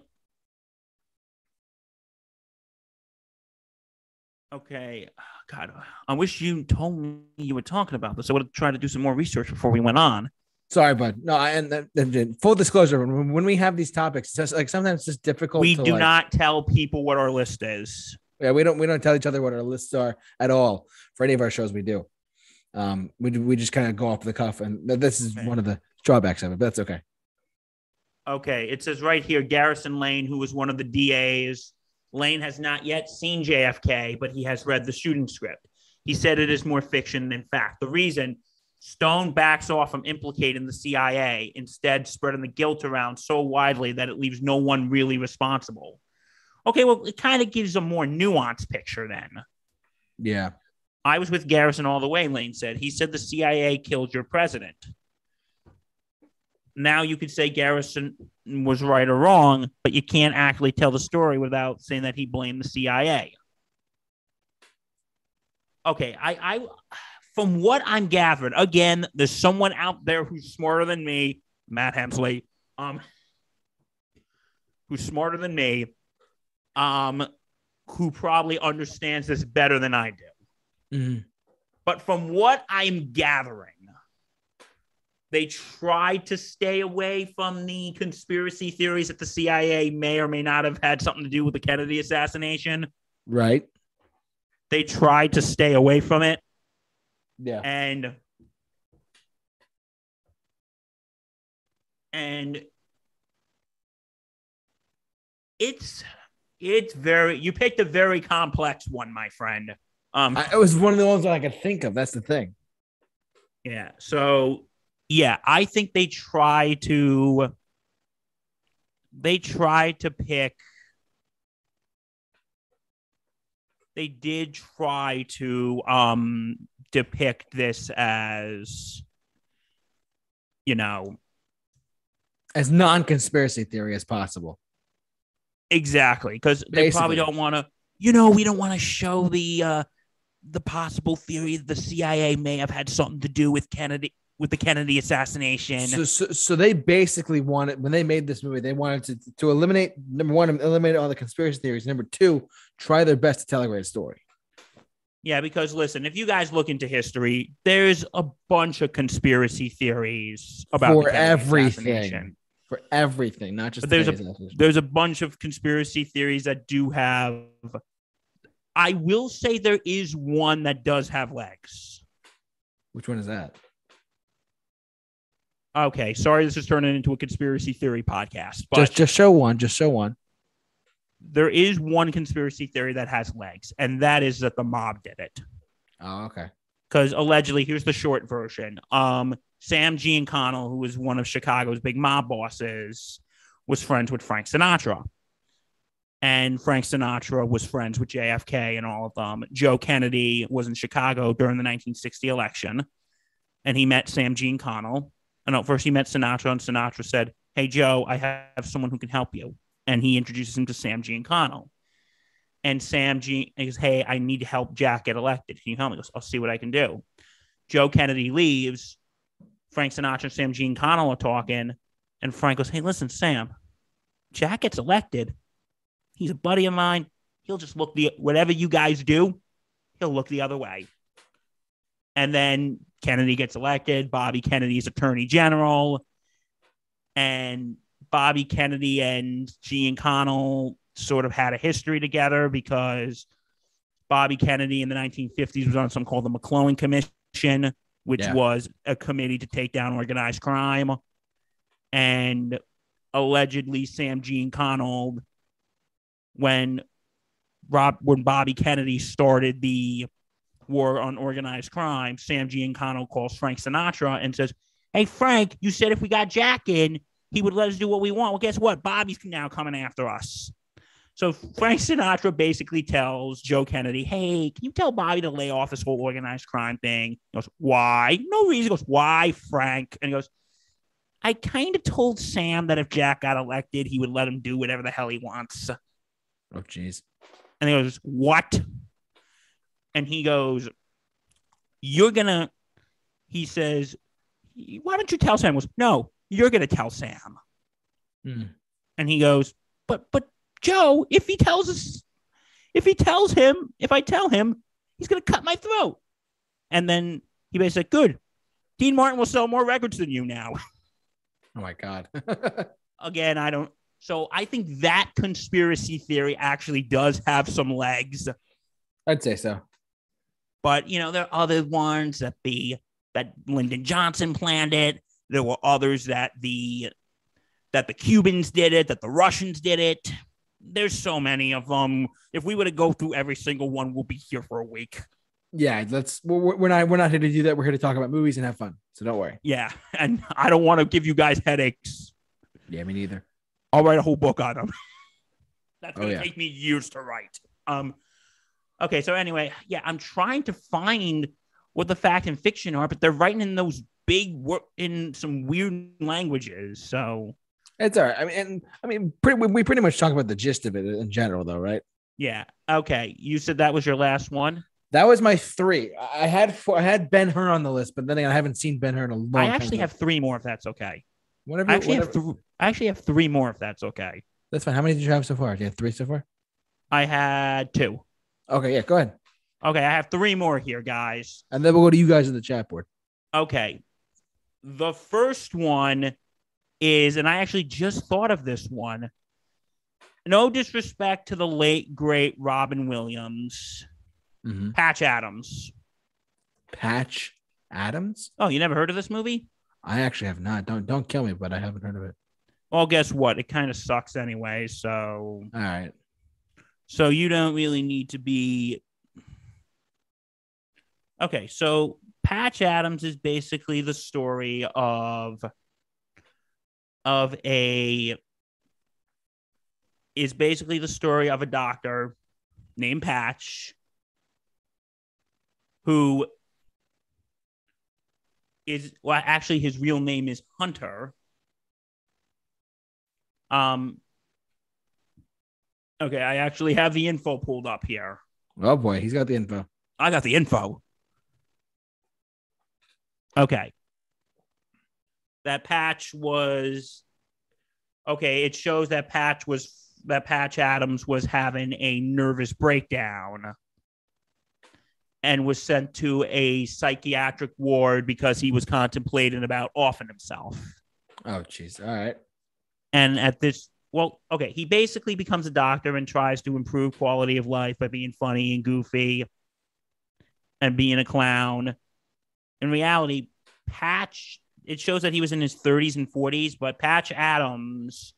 Okay, God, I wish you told me you were talking about this. I would have tried to do some more research before we went on. Sorry, bud. No, I, and, and- and full disclosure, when, when we have these topics, it's just like sometimes it's just difficult. We do like- not tell people what our list is. Yeah, we don't we don't tell each other what our lists are at all for any of our shows we do. Um, we we just kind of go off the cuff, and this is Okay. one of the drawbacks of it. But that's okay. Okay, it says right here Garrison Lane, who was one of the DAs. Lane has not yet seen JFK, but he has read the shooting script. He said it is more fiction than fact. The reason Stone backs off from implicating the CIA, instead spreading the guilt around so widely that it leaves no one really responsible. Okay, well, it kind of gives a more nuanced picture then. Yeah. I was with Garrison all the way, Lane said. He said the CIA killed your president. Now you could say Garrison was right or wrong, but you can't actually tell the story without saying that he blamed the CIA. Okay, I, I from what I'm gathering, again, there's someone out there who's smarter than me, Matt Hemsley, um, who's smarter than me, um, who probably understands this better than I do. Mhm. But from what I'm gathering, they tried to stay away from the conspiracy theories that the CIA may or may not have had something to do with the Kennedy assassination. Right. They tried to stay away from it. Yeah. And and it's it's very you picked a very complex one, my friend. Um I, it was one of the ones that I could think of. That's the thing. Yeah. So yeah, I think they try to they try to pick they did try to um depict this as you know As non-conspiracy theory as possible. exactly because they probably don't want to you know we don't want to show the uh the possible theory that the CIA may have had something to do with Kennedy with the Kennedy assassination. So, so, so they basically wanted when they made this movie, they wanted to to eliminate number one, eliminate all the conspiracy theories. Number two, try their best to tell a great story. Yeah, because listen, if you guys look into history, there's a bunch of conspiracy theories about For the everything. For everything, not just there's a-. There's a bunch of conspiracy theories that do have. I will say there is one that does have legs. Which one is that? Okay, sorry, this is turning into a conspiracy theory podcast, but just just show one. Just show one. there is one conspiracy theory that has legs, and that is that the mob did it. Oh, okay. because allegedly, here's the short version. Um, Sam Giancana, who was one of Chicago's big mob bosses, was friends with Frank Sinatra. And Frank Sinatra was friends with JFK and all of them. Joe Kennedy was in Chicago during the 1960 election, and he met Sam Giancana. First he met Sinatra, and Sinatra said, "Hey Joe, I have someone who can help you." And he introduces him to Sam Giancana. And Sam G goes, Hey, I need to help Jack get elected. Can you help me? He goes, I'll see what I can do. Joe Kennedy leaves. Frank Sinatra and Sam Giancana are talking. And Frank goes, Hey, listen, Sam, Jack gets elected. He's a buddy of mine. He'll just look the whatever you guys do, he'll look the other way. And then Kennedy gets elected. Bobby Kennedy's attorney general. And Bobby Kennedy and Giancana sort of had a history together because Bobby Kennedy in the 1950s was on something called the McClellan Commission, which Yeah. was a committee to take down organized crime. And allegedly, Sam Giancana, when Rob, when Bobby Kennedy started the war on organized crime, Sam Giancana calls Frank Sinatra and says, "Hey Frank, you said if we got Jack in, he would let us do what we want. Well, guess what? Bobby's now coming after us." So Frank Sinatra basically tells Joe Kennedy, "Hey, can you tell Bobby to lay off this whole organized crime thing?" He goes, "Why? No reason." He goes, "Why, Frank?" And he goes, "I kind of told Sam that if Jack got elected, he would let him do whatever the hell he wants." Oh, jeez. And he goes, What? And he goes, You're gonna, he says, Why don't you tell Sam? He goes, No, you're gonna tell Sam. Hmm. And he goes, But, but Joe, if he tells us, if he tells him, if I tell him, he's gonna cut my throat. And then he basically said, Good. Dean Martin will sell more records than you now. Oh my god. Again, I don't. So I think that conspiracy theory actually does have some legs. I'd say so. But you know, there are other ones that the that Lyndon Johnson planned it. There were others that the that the Cubans did it, that the Russians did it. There's so many of them. If we were to go through every single one, we'll be here for a week. Yeah, let's. We're, we're not. We're not here to do that. We're here to talk about movies and have fun. So don't worry. Yeah, and I don't want to give you guys headaches. Yeah, me neither. I'll write a whole book on them. That's Oh, gonna yeah. take me years to write. Um, okay, so anyway, yeah, I'm trying to find what the fact and fiction are, but they're writing in those big wor- in some weird languages. So It's all right. I mean, and, I mean, pretty, we, pretty much talk about the gist of it in general, though, right? yeah, okay. You said that was your last one. That was my three. I had four, I had Ben Hur on the list, but then again, I haven't seen Ben Hur in a long I time. actually have three more, if that's okay. Whatever. I actually have whatever- th- I actually have three more, if that's okay. That's fine. How many did you have so far? Do you have three so far? I had two. Okay, yeah, go ahead. Okay, I have three more here, guys. And then we'll go to you guys in the chat board. Okay. The first one is, and I actually just thought of this one. No disrespect to the late, great Robin Williams, Mhm. Patch Adams. Patch Adams. Oh, you never heard of this movie? I actually have not. Don't don't kill me, but I haven't heard of it. Well, guess what? It kind of sucks anyway. So, All right. So you don't really need to be. Okay, so Patch Adams is basically the story of of a is basically the story of a doctor named Patch who is well actually his real name is Hunter. Um Okay, I actually have the info pulled up here. Oh boy, he's got the info. I got the info. Okay. That patch was okay. It shows that patch was that Patch Adams was having a nervous breakdown and was sent to a psychiatric ward because he was contemplating about offing himself. Oh jeez. All right. And at this, well, okay, he basically becomes a doctor and tries to improve quality of life by being funny and goofy and being a clown. In reality, Patch, it shows that he was in his 30s and 40s, but Patch Adams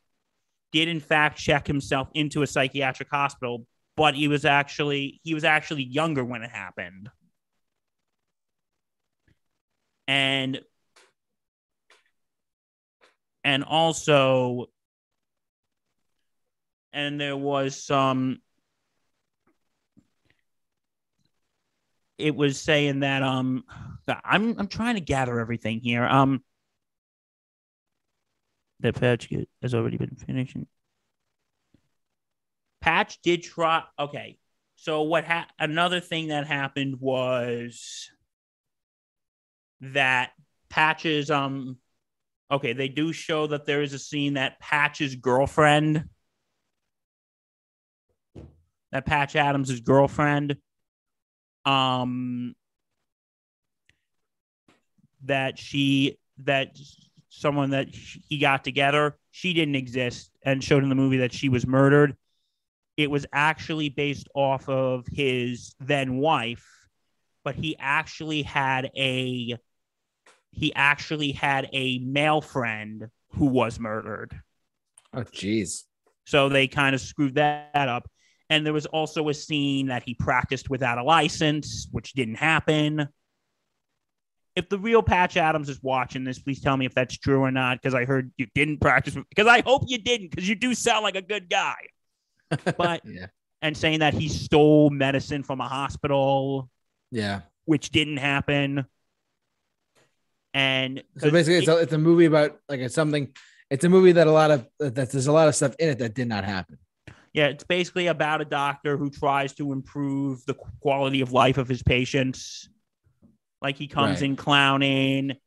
did in fact check himself into a psychiatric hospital, but he was actually he was actually younger when it happened. And and also and there was some it was saying that um I'm I'm trying to gather everything here. Um the patch has already been finishing. Patch did try okay. So what ha- another thing that happened was that Patches um okay, they do show that there is a scene that Patch's girlfriend that Patch Adams' girlfriend um that she that someone that he got together she didn't exist and showed in the movie that she was murdered it was actually based off of his then wife but he actually had a he actually had a male friend who was murdered Oh jeez. so they kind of screwed that up. And there was also a scene that he practiced without a license, which didn't happen. If the real Patch Adams is watching this, please tell me if that's true or not, because I heard you didn't practice. Because I hope you didn't, because you do sound like a good guy. But yeah. and saying that he stole medicine from a hospital, Yeah. which didn't happen. And So basically, it's a, it's a movie about like it's something. It's a movie that a lot of that there's a lot of stuff in it that did not happen. Yeah, it's basically about a doctor who tries to improve the quality of life of his patients. Like he comes Right. in clowning,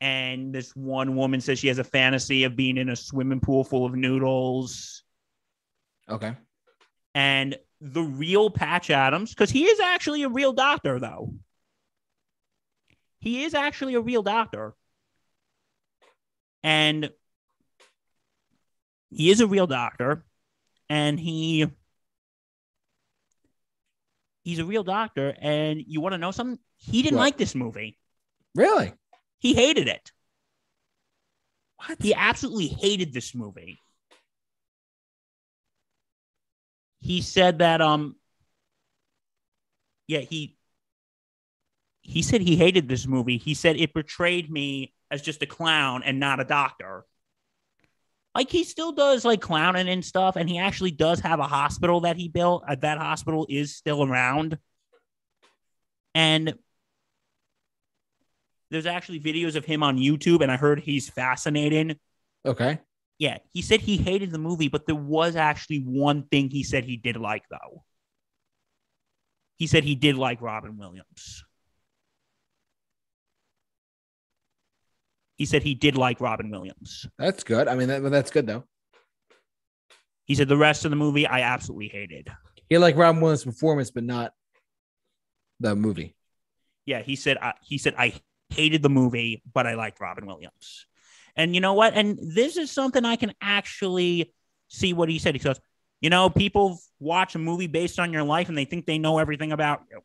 and this one woman says she has a fantasy of being in a swimming pool full of noodles. Okay. And the real Patch Adams, because he is actually a real doctor, though. He is actually a real doctor. And he is a real doctor. And he he's a real doctor. And you want to know something? He didn't What? like this movie. Really? He hated it. What? He absolutely hated this movie. He said that um yeah, he he said he hated this movie. He said it portrayed me as just a clown and not a doctor. Like he still does like clowning and stuff, and he actually does have a hospital that he built. Uh, that hospital is still around, and there's actually videos of him on YouTube, and I heard he's fascinating. Okay. Yeah, he said he hated the movie, but there was actually one thing he said he did like though. He said he did like Robin Williams. He said he did like Robin Williams. That's good. I mean, that, that's good though. He said the rest of the movie I absolutely hated. He liked Robin Williams' performance, but not the movie. Yeah, he said uh, he said I hated the movie, but I liked Robin Williams. And you know what? And this is something I can actually see what he said. He goes, you know, people watch a movie based on your life and they think they know everything about you.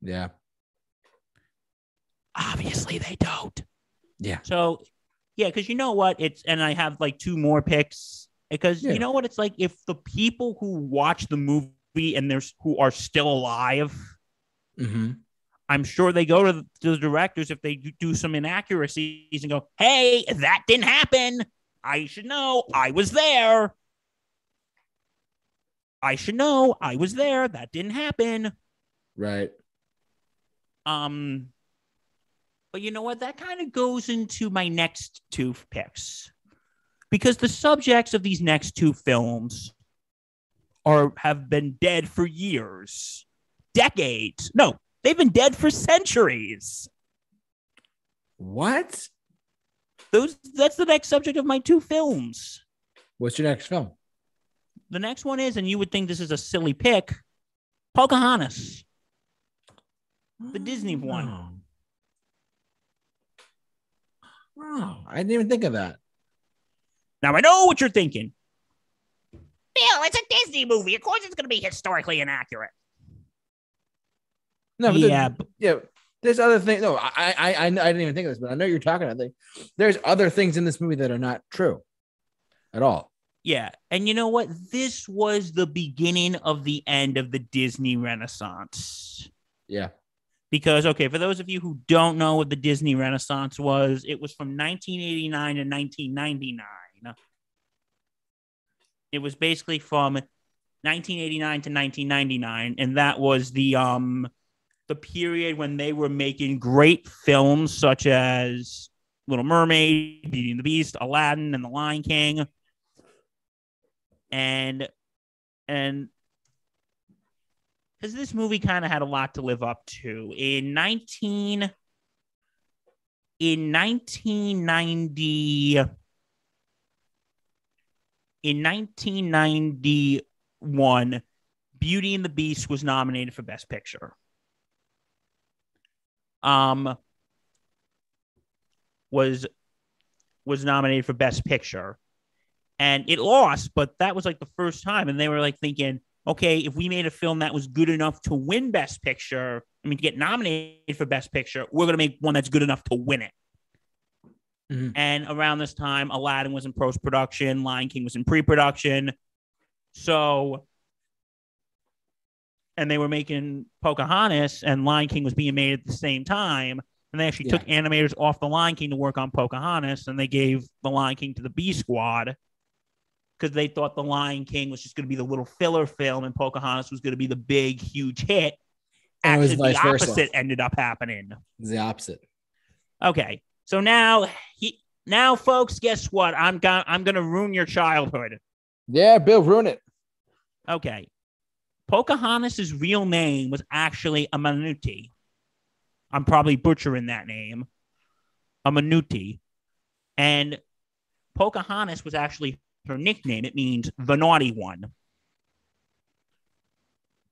Yeah. Obviously, they don't. Yeah. So, yeah, because you know what? It's, and I have like two more picks because Yeah. you know what? It's like if the people who watch the movie and there's who are still alive, Mm-hmm. I'm sure they go to the, to the directors if they do- do some inaccuracies and go, hey, that didn't happen. I should know. I was there. I should know. I was there. That didn't happen. Right. Um, but you know what? That kind of goes into my next two picks because the subjects of these next two films are have been dead for years, decades. No, they've been dead for centuries. What? Those that's the next subject of my two films. What's your next film? The next one is, and you would think this is a silly pick, Pocahontas. The Disney one. Oh. Oh. Oh, I didn't even think of that. Now I know what you're thinking. Bill, it's a Disney movie. Of course, it's going to be historically inaccurate. No, but yeah, the- but- yeah. There's other things. No, I, I, I, I didn't even think of this, but I know you're talking about. Things. There's other things in this movie that are not true, at all. yeah. And you know what? This was the beginning of the end of the Disney Renaissance. Yeah. Because, okay, for those of you who don't know what the Disney Renaissance was, it was from 1989 to 1999. It was basically from 1989 to 1999, and that was the um the period when they were making great films such as Little Mermaid, Beauty and the Beast, Aladdin, and The Lion King. And and because this movie kind of had a lot to live up to. In 19 in 1990 in 1991 Beauty and the Beast was nominated for Best Picture. Um was was nominated for Best Picture. And it lost, but that was like the first time. And they were like thinking, okay, if we made a film that was good enough to win Best Picture, I mean, to get nominated for Best Picture, we're going to make one that's good enough to win it. Mhm. And around this time, Aladdin was in post production, Lion King was in pre production. So, and they were making Pocahontas, and Lion King was being made at the same time. And they actually Yeah. took animators off the Lion King to work on Pocahontas, and they gave the Lion King to the B Squad because they thought the Lion King was just going to be the little filler film, and Pocahontas was going to be the big, huge hit. And it was Actually, the vice versa. opposite ended up happening. The opposite. Okay, so now he now, folks, guess what? I'm gonna I'm gonna ruin your childhood. Yeah, Bill, ruin it. Okay, Pocahontas' real name was actually Amanuti. I'm probably butchering that name, Amanuti, and Pocahontas was actually her nickname. It means the naughty one.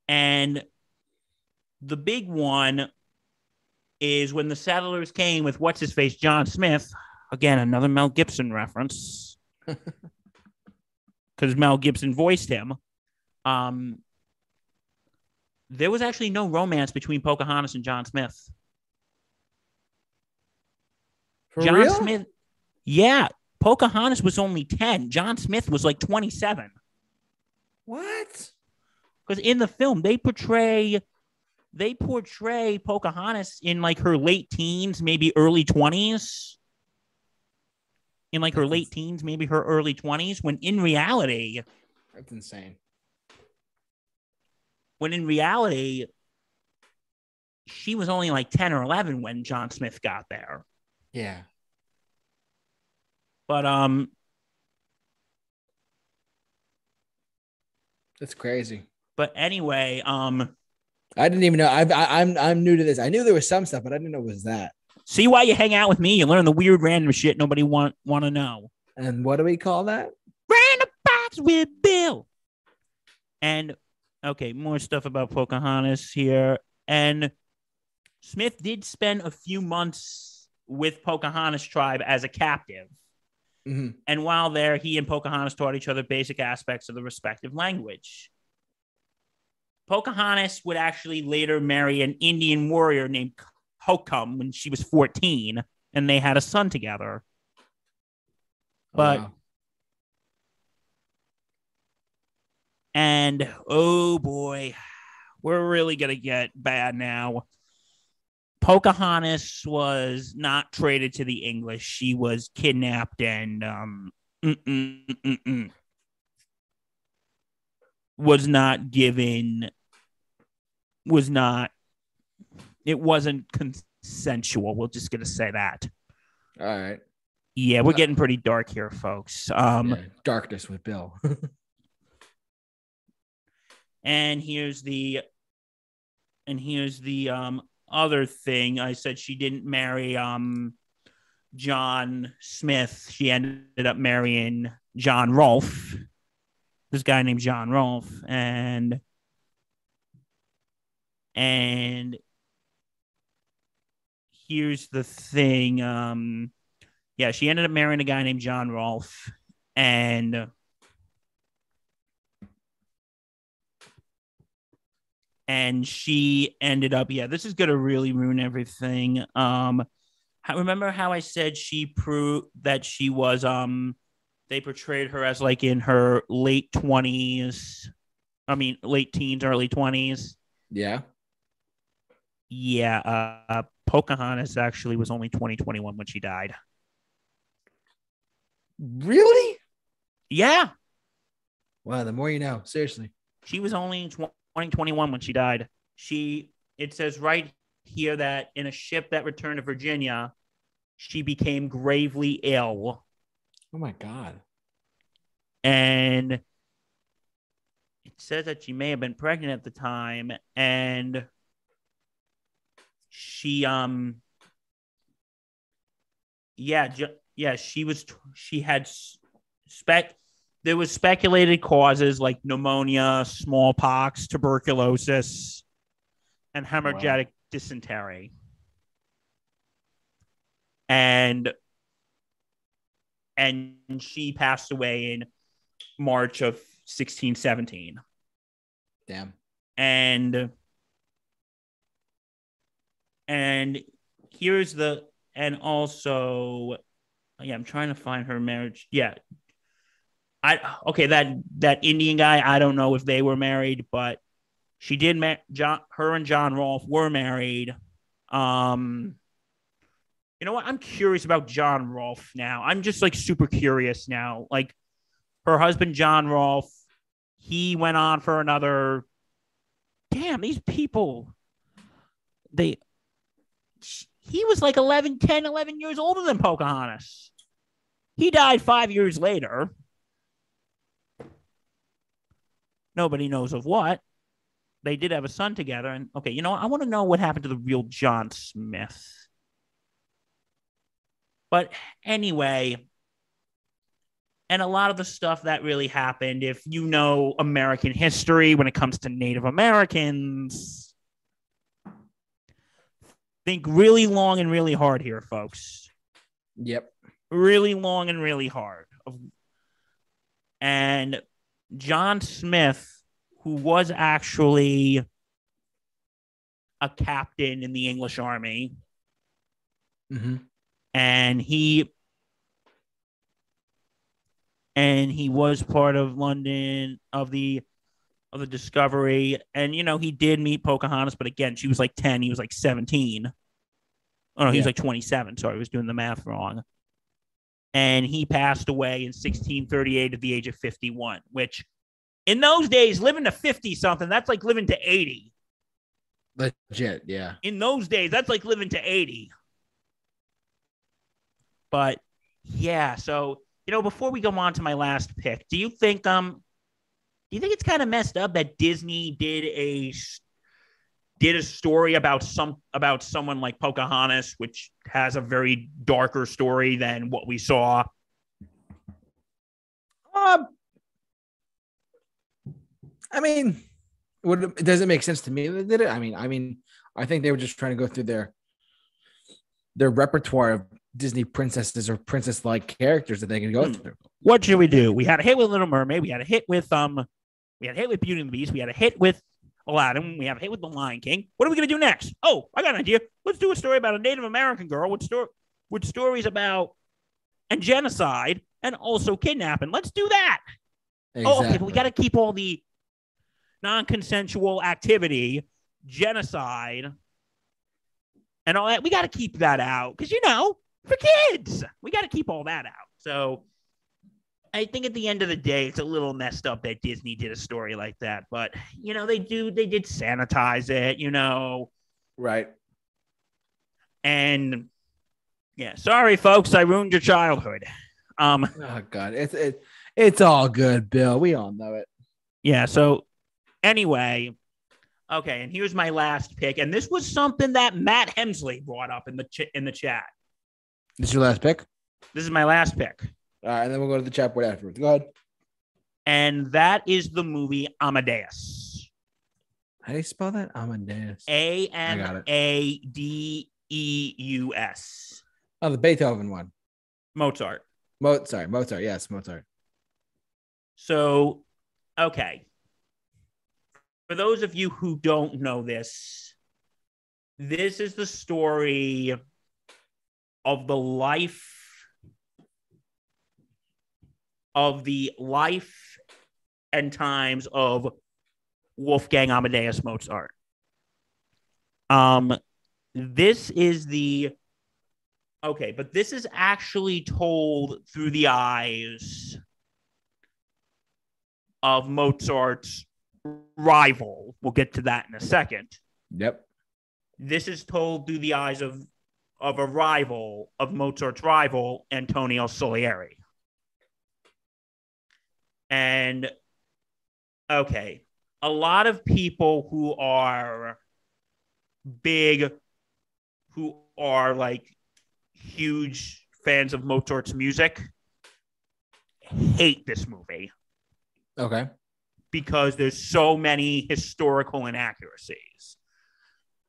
And the big one is when the settlers came with what's his face, John Smith. Again, another Mel Gibson reference. Because Mel Gibson voiced him. Um, there was actually no romance between Pocahontas and John Smith. For John real? Smith, yeah, Pocahontas was only 10. John Smith was like 27. What? Because in the film, they portray they portray Pocahontas in like her late teens, maybe early 20s. In like her late teens, maybe her early 20s, when in reality, That's insane. when in reality, she was only like 10 or 11 when John Smith got there. Yeah. But um, That's crazy. but anyway, um, I didn't even know. I, I, I'm I'm new to this. I knew there was some stuff, but I didn't know it was that. see why you hang out with me. You learn the weird random shit nobody want want to know. And what do we call that? Random box with Bill. And okay, more stuff about Pocahontas here. And Smith did spend a few months with Pocahontas tribe as a captive. Mhm. And while there, he and Pocahontas taught each other basic aspects of the respective language. Pocahontas would actually later marry an Indian warrior named Kocoum when she was 14, and they had a son together. But- Wow. And oh boy, we're really going to get bad now. Pocahontas was not traded to the English. She was kidnapped and um, mm-mm, mm-mm, was not given, was not, it wasn't consensual. We're just going to say that. all right. Yeah, we're getting pretty dark here, folks. Um, Yeah, Darkness with Bill. and here's the and here's the um other thing. I said she didn't marry um john smith. She ended up marrying john rolfe this guy named john rolfe. And and here's the thing um yeah she ended up marrying a guy named john rolfe. And and she ended up yeah this is going to really ruin everything um I remember how i said she proved that she was um they portrayed her as like in her late 20s i mean late teens early 20s yeah. yeah uh pocahontas actually was only 2021 when she died Really? yeah Wow. The more you know. Seriously. She was only 2021 when she died. She it says right here that in a ship that returned to Virginia, she became gravely ill Oh my God. and it says that she may have been pregnant at the time and she um yeah ju- yeah she was she had spec there was speculated causes like pneumonia smallpox tuberculosis and hemorrhagic dysentery. And and she passed away in march of 1617 Damn. and and here's the and also yeah i'm trying to find her marriage. Yeah i okay that that indian guy i don't know if they were married but she did ma- john her and john rolfe were married. Um you know what? I'm curious about john rolfe now. I'm just like super curious now. Like her husband john rolfe he went on for another damn these people they he was like 11 10 11 years older than pocahontas. He died five years later nobody knows of what. They did have a son together and okay you know i want to know what happened to the real john smith. But anyway and a lot of the stuff that really happened if you know american history when it comes to native americans think really long and really hard here folks. Yep. really long and really hard. And john smith who was actually a captain in the english army hmm and he and he was part of London of the of the Discovery, and you know he did meet Pocahontas, but again, she was like ten, he was like seventeen. Oh no, he was like twenty-seven. Sorry, I was doing the math wrong. And he passed away in 1638 at the age of 51, which in those days, living to 50 something, that's like living to 80. Legit, yeah. In those days, that's like living to 80. But yeah, so you know, before we go on to my last pick, do you think um do you think it's kind of messed up that Disney did a did a story about some about someone like Pocahontas, which has a very darker story than what we saw? Um, I mean, would it, does it make sense to me that they did it? I mean, I mean, I think they were just trying to go through their their repertoire of Disney princesses or princess like characters that they can go Hmm. through. What should we do? We had a hit with Little Mermaid. We had a hit with um, we had a hit with Beauty and the Beast. We had a hit with Aladdin. We have a hit with The Lion King. What are we gonna do next? Oh, I got an idea. Let's do a story about a Native American girl with story with stories about and genocide and also kidnapping. Let's do that. Oh, okay, but we got to keep all the non-consensual activity, genocide, and all that. We got to keep that out because you know, for kids, we got to keep all that out. So, I think at the end of the day, it's a little messed up that Disney did a story like that. But you know, they do they did sanitize it, you know, right. and yeah, sorry folks, I ruined your childhood. Um, Oh God, it's it, it's all good, Bill. We all know it. Yeah. So anyway, okay, and here's my last pick, and this was something that Matt Hemsley brought up in the ch- in the chat. This is your last pick. This is my last pick, right, and then we'll go to the chat board afterwards. Go ahead. and that is the movie Amadeus. How do you spell that? Amadeus. A got M it. A D E U S. Oh, the Beethoven one. Mozart. Mozart. sorry, Mozart. Yes, Mozart. So, okay. For those of you who don't know this, this is the story of the life of the life and times of Wolfgang Amadeus Mozart. Um, this is the okay, but this is actually told through the eyes of Mozart's rival. We'll get to that in a second. Yep. This is told through the eyes of of a rival of Mozart's rival, Antonio Salieri. And okay, a lot of people who are big, who are like huge fans of Mozart's music, hate this movie Okay. because there's so many historical inaccuracies.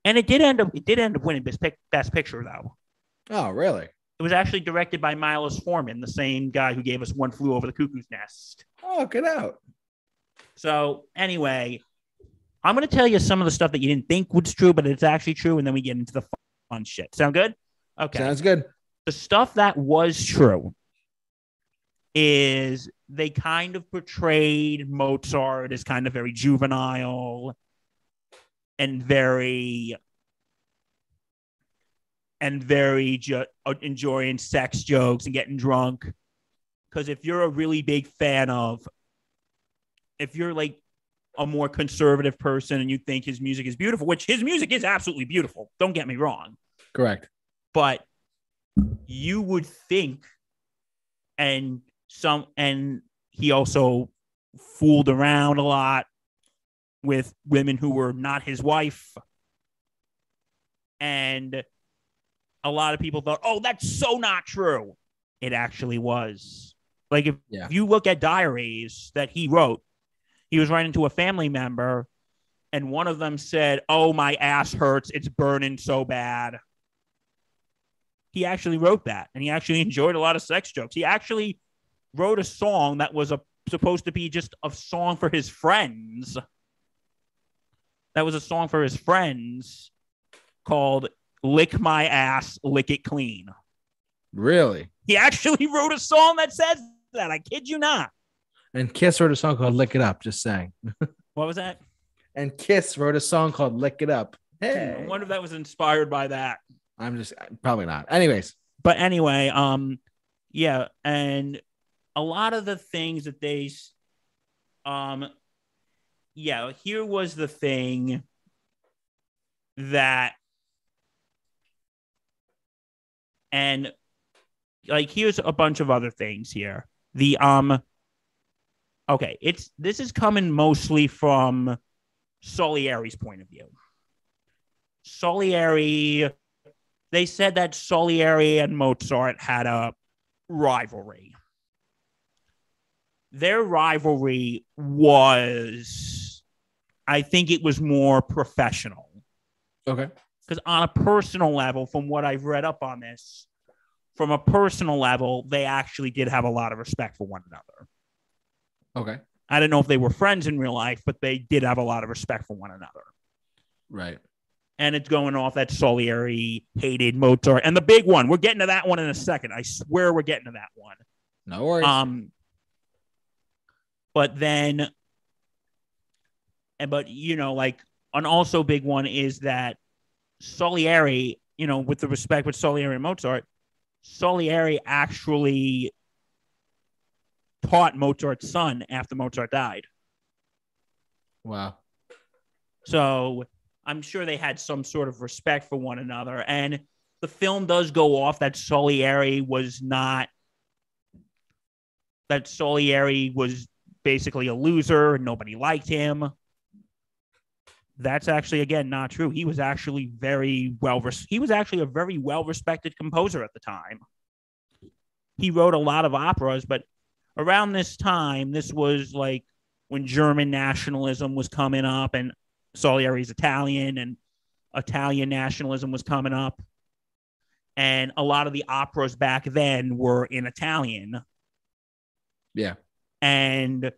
And it did end up it did end up winning best, pic- best picture though. Oh, really? It was actually directed by Milos Forman, the same guy who gave us One Flew Over the Cuckoo's Nest. Oh, get out. So anyway, I'm going to tell you some of the stuff that you didn't think was true, but it's actually true, and then we get into the fun shit. Sound good? Okay. Sounds good. the stuff that was true is they kind of portrayed Mozart as kind of very juvenile and very and very ju- uh, enjoying sex jokes and getting drunk because if you're a really big fan of if you're like a more conservative person and you think his music is beautiful which his music is absolutely beautiful don't get me wrong. Correct. but you would think and some and he also fooled around a lot with women who were not his wife. And a lot of people thought oh that's so not true. It actually was like if, Yeah. if you look at diaries that he wrote he was writing to a family member and one of them said oh my ass hurts it's burning so bad he actually wrote that and he actually enjoyed a lot of sex jokes. He actually wrote a song that was a, supposed to be just a song for his friends. That was a song for his friends called Lick My Ass, Lick It Clean. Really? He actually wrote a song that says that. I kid you not. And Kiss wrote a song called "Lick It Up." Just saying. What was that? And Kiss wrote a song called "Lick It Up." I Hey, wonder if that was inspired by that. I'm just probably not. Anyways, But anyway, um, yeah, and a lot of the things that they, um, yeah, here was the thing that, and like here's a bunch of other things here. The um, okay, it's this is coming mostly from Salieri's point of view. Salieri they said that Salieri and Mozart had a rivalry. Their rivalry was, I think it was more professional. okay, Because on a personal level, from what I've read up on this, from a personal level, they actually did have a lot of respect for one another. okay, I don't know if they were friends in real life, but they did have a lot of respect for one another. right. and it's going off that Salieri hated Mozart. And the big one, we're getting to that one in a second. I swear we're getting to that one. No worries. Um, but then, and but you know, like an also big one is that Salieri, you know, with the respect with Salieri and Mozart, Salieri actually taught Mozart's son after Mozart died. wow. So I'm sure they had some sort of respect for one another. And the film does go off that Salieri was not, that Salieri was basically a loser and nobody liked him. That's actually, again, not true. He was actually very well, res- he was actually a very well respected composer at the time. He wrote a lot of operas, but around this time, this was like when German nationalism was coming up and Salieri's Italian and Italian nationalism was coming up. And a lot of the operas back then were in Italian. Yeah. And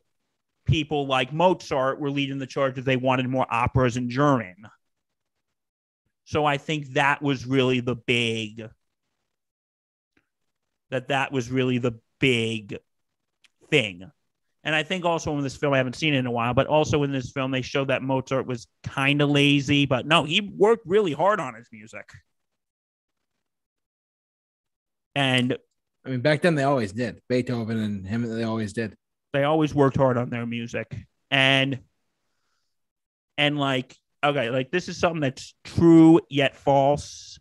people like Mozart were leading the charge that they wanted more operas in German. So I think that was really the big that that was really the big thing. And I think also in this film, I haven't seen it in a while, but also in this film, they showed that Mozart was kind of lazy, but no, he worked really hard on his music. And I mean, back then they always did. Beethoven and him, they always did. They always worked hard on their music. And, and like, okay, like this is something that's true yet false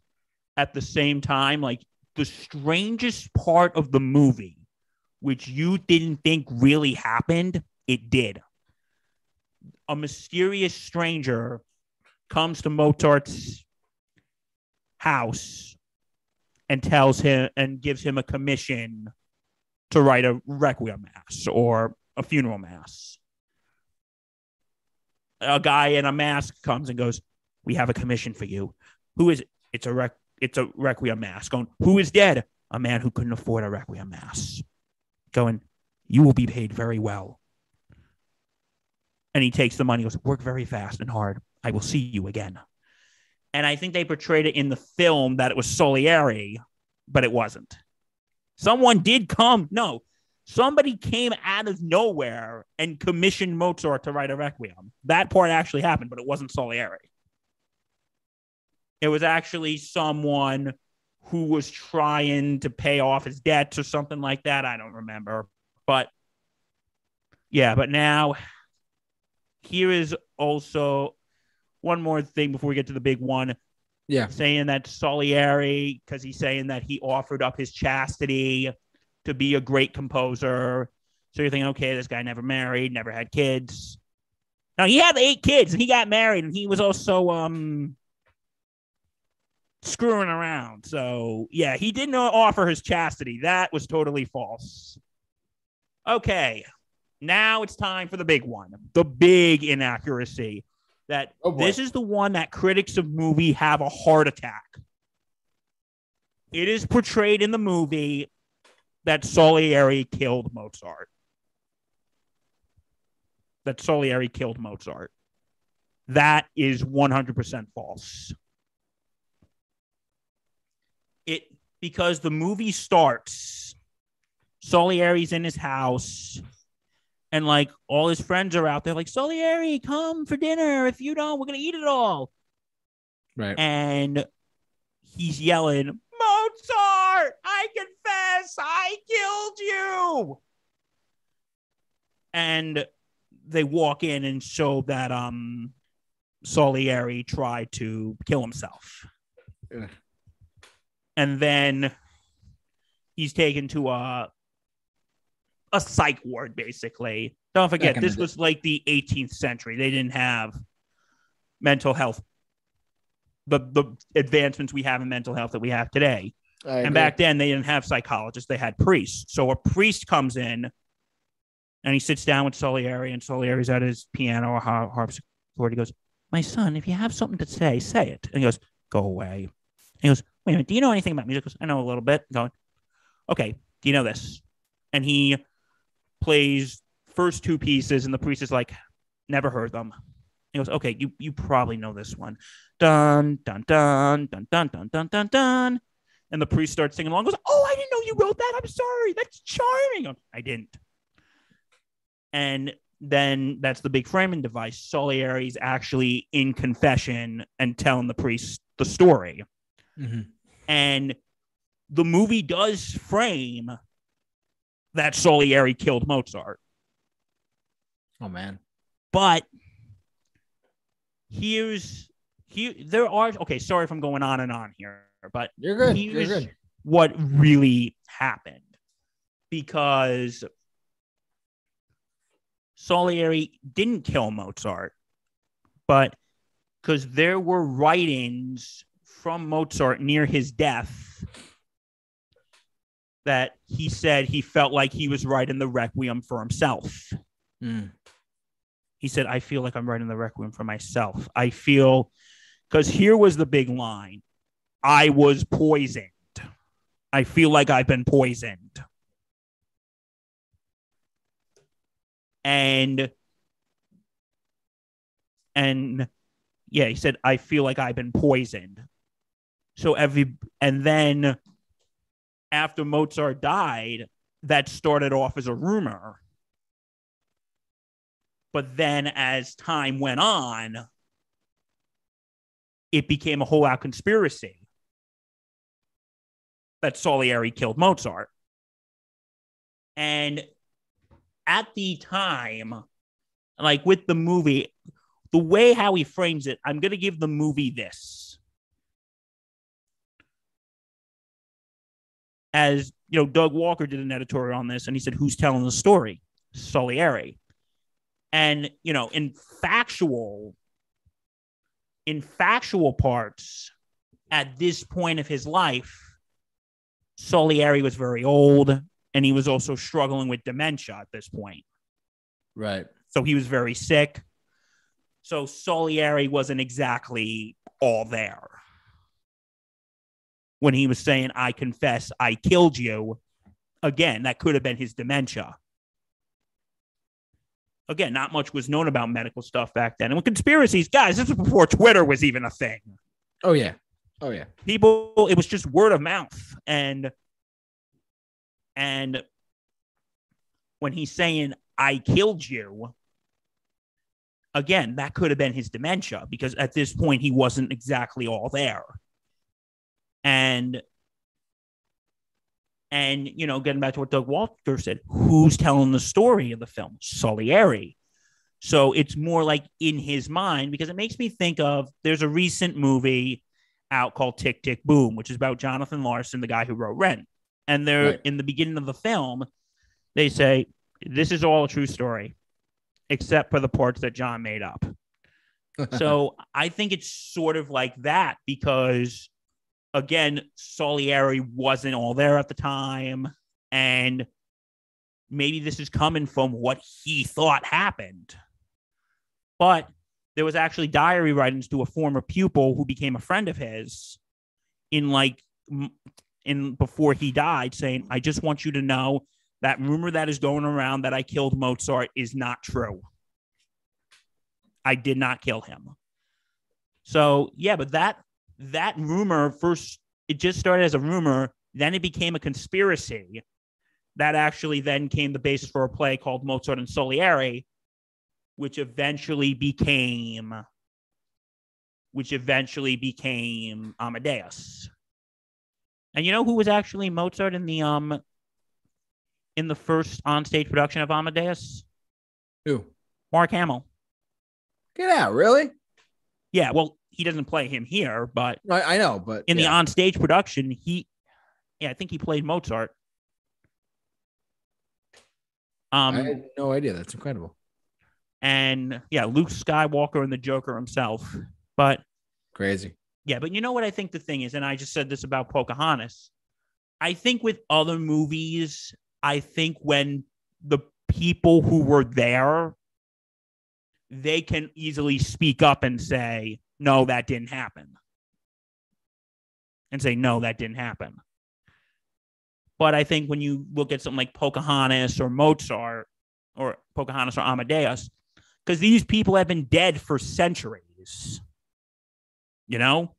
at the same time. Like, the strangest part of the movie which you didn't think really happened, it did. A mysterious stranger comes to Mozart's house and tells him and gives him a commission to write a requiem mass or a funeral mass. A guy in a mask comes and goes, "We have a commission for you. Who is it? It's a rec- it's a requiem mass." Going, "Who is dead? A man who couldn't afford a requiem mass." going, You will be paid very well. And he takes the money, goes, Work very fast and hard. I will see you again. And I think they portrayed it in the film that it was Salieri, but it wasn't. Someone did come. No, somebody came out of nowhere and commissioned Mozart to write a requiem. That part actually happened, but it wasn't Salieri. It was actually someone who was trying to pay off his debts or something like that. I don't remember. But yeah, but now here is also one more thing before we get to the big one Yeah. saying that Salieri, because he's saying that he offered up his chastity to be a great composer. So you're thinking, okay, this guy never married, never had kids. Now he had eight kids and he got married and he was also um screwing around. So yeah, he didn't offer his chastity. That was totally false. Okay. Now it's time for the big one. The big inaccuracy. That Oh, this is the one that critics of movie have a heart attack. It is portrayed in the movie that Salieri killed Mozart. That Salieri killed Mozart. That is 100% false. It because the movie starts Salieri's in his house And like all his friends are out there, like Salieri, come for dinner. If you don't, we're gonna eat it all. Right. And he's yelling, Mozart, I confess, I killed you. And they walk in and show that um Salieri tried to kill himself. Ugh. And then he's taken to a a psych ward, basically. Don't forget, this was like the 18th century. They didn't have mental health, the the advancements we have in mental health that we have today. And back then, they didn't have psychologists; they had priests. So a priest comes in, and he sits down with Salieri, and Salieri's at his piano or har- harpsichord. He goes, "My son, if you have something to say, say it." And he goes, "Go away." And he goes, "Wait a minute, do you know anything about music?" He goes, "I know a little bit." I'm Going, "Okay, do you know this?" And he plays first two pieces, and the priest is like, "Never heard them." He goes, "Okay, you you probably know this one." Dun dun dun dun dun dun dun dun dun. And the priest starts singing along. Goes, "Oh, I didn't know you wrote that. I'm sorry. That's charming." I didn't. And then that's the big framing device. Salieri's actually in confession and telling the priest the story. Mhm. And the movie does frame that Salieri killed Mozart. Oh man. But here's here there are okay, sorry if I'm going on and on here, but You're good. You're good. what really happened because Salieri didn't kill Mozart, but because there were writings from Mozart near his death that he said he felt like he was writing the requiem for himself. Mm. He said, I feel like I'm writing the requiem for myself. I feel because here was the big line I was poisoned. I feel like I've been poisoned. And and yeah, he said, I feel like I've been poisoned. So every and then after Mozart died, that started off as a rumor. But then as time went on, it became a whole out conspiracy that Salieri killed Mozart. And at the time, like with the movie, the way how he frames it, I'm going to give the movie this. As you know, Doug Walker did an editorial on this, and he said, "Who's telling the story?" Salieri. And you know, in factual, in factual parts, at this point of his life, Salieri was very old, and he was also struggling with dementia at this point. Right. So he was very sick. So Salieri wasn't exactly all there. When he was saying, I confess, I killed you, again, that could have been his dementia. Again, not much was known about medical stuff back then. And with conspiracies, guys, this was before Twitter was even a thing. Oh yeah. Oh yeah. People, it was just word of mouth. And and when he's saying, I killed you, again, that could have been his dementia because at this point he wasn't exactly all there. And and you know, getting back to what Doug Walker said, who's telling the story of the film? Salieri. So it's more like in his mind because it makes me think of there's a recent movie out called Tick Tick Boom, which is about Jonathan Larson, the guy who wrote Rent. And they're Right. in the beginning of the film, they say, This is all a true story, except for the parts that John made up. so I think it's sort of like that because, again, Salieri wasn't all there at the time. And maybe this is coming from what he thought happened. But there was actually diary writings to a former pupil who became a friend of his in like in before he died saying i just want you to know that rumor that is going around that i killed mozart is not true i did not kill him so yeah but that that rumor first it just started as a rumor then it became a conspiracy that actually then came the basis for a play called Mozart and Salieri, which eventually became which eventually became Amadeus. And you know who was actually Mozart in the um in the first onstage production of Amadeus? Who? Mark Hamill. Get out, really? Yeah, well, he doesn't play him here, but I, I know, but in the on-stage production, he yeah, I think he played Mozart. Um I had no idea. That's incredible. and yeah, Luke Skywalker and the Joker himself. But Crazy. yeah, but you know what I think the thing is, and I just said this about Pocahontas. I think with other movies, I think when the people who were there, they can easily speak up and say, no, that didn't happen. And say, no, that didn't happen. But I think when you look at something like Pocahontas or Mozart or Pocahontas or Amadeus, because these people have been dead for centuries, you know?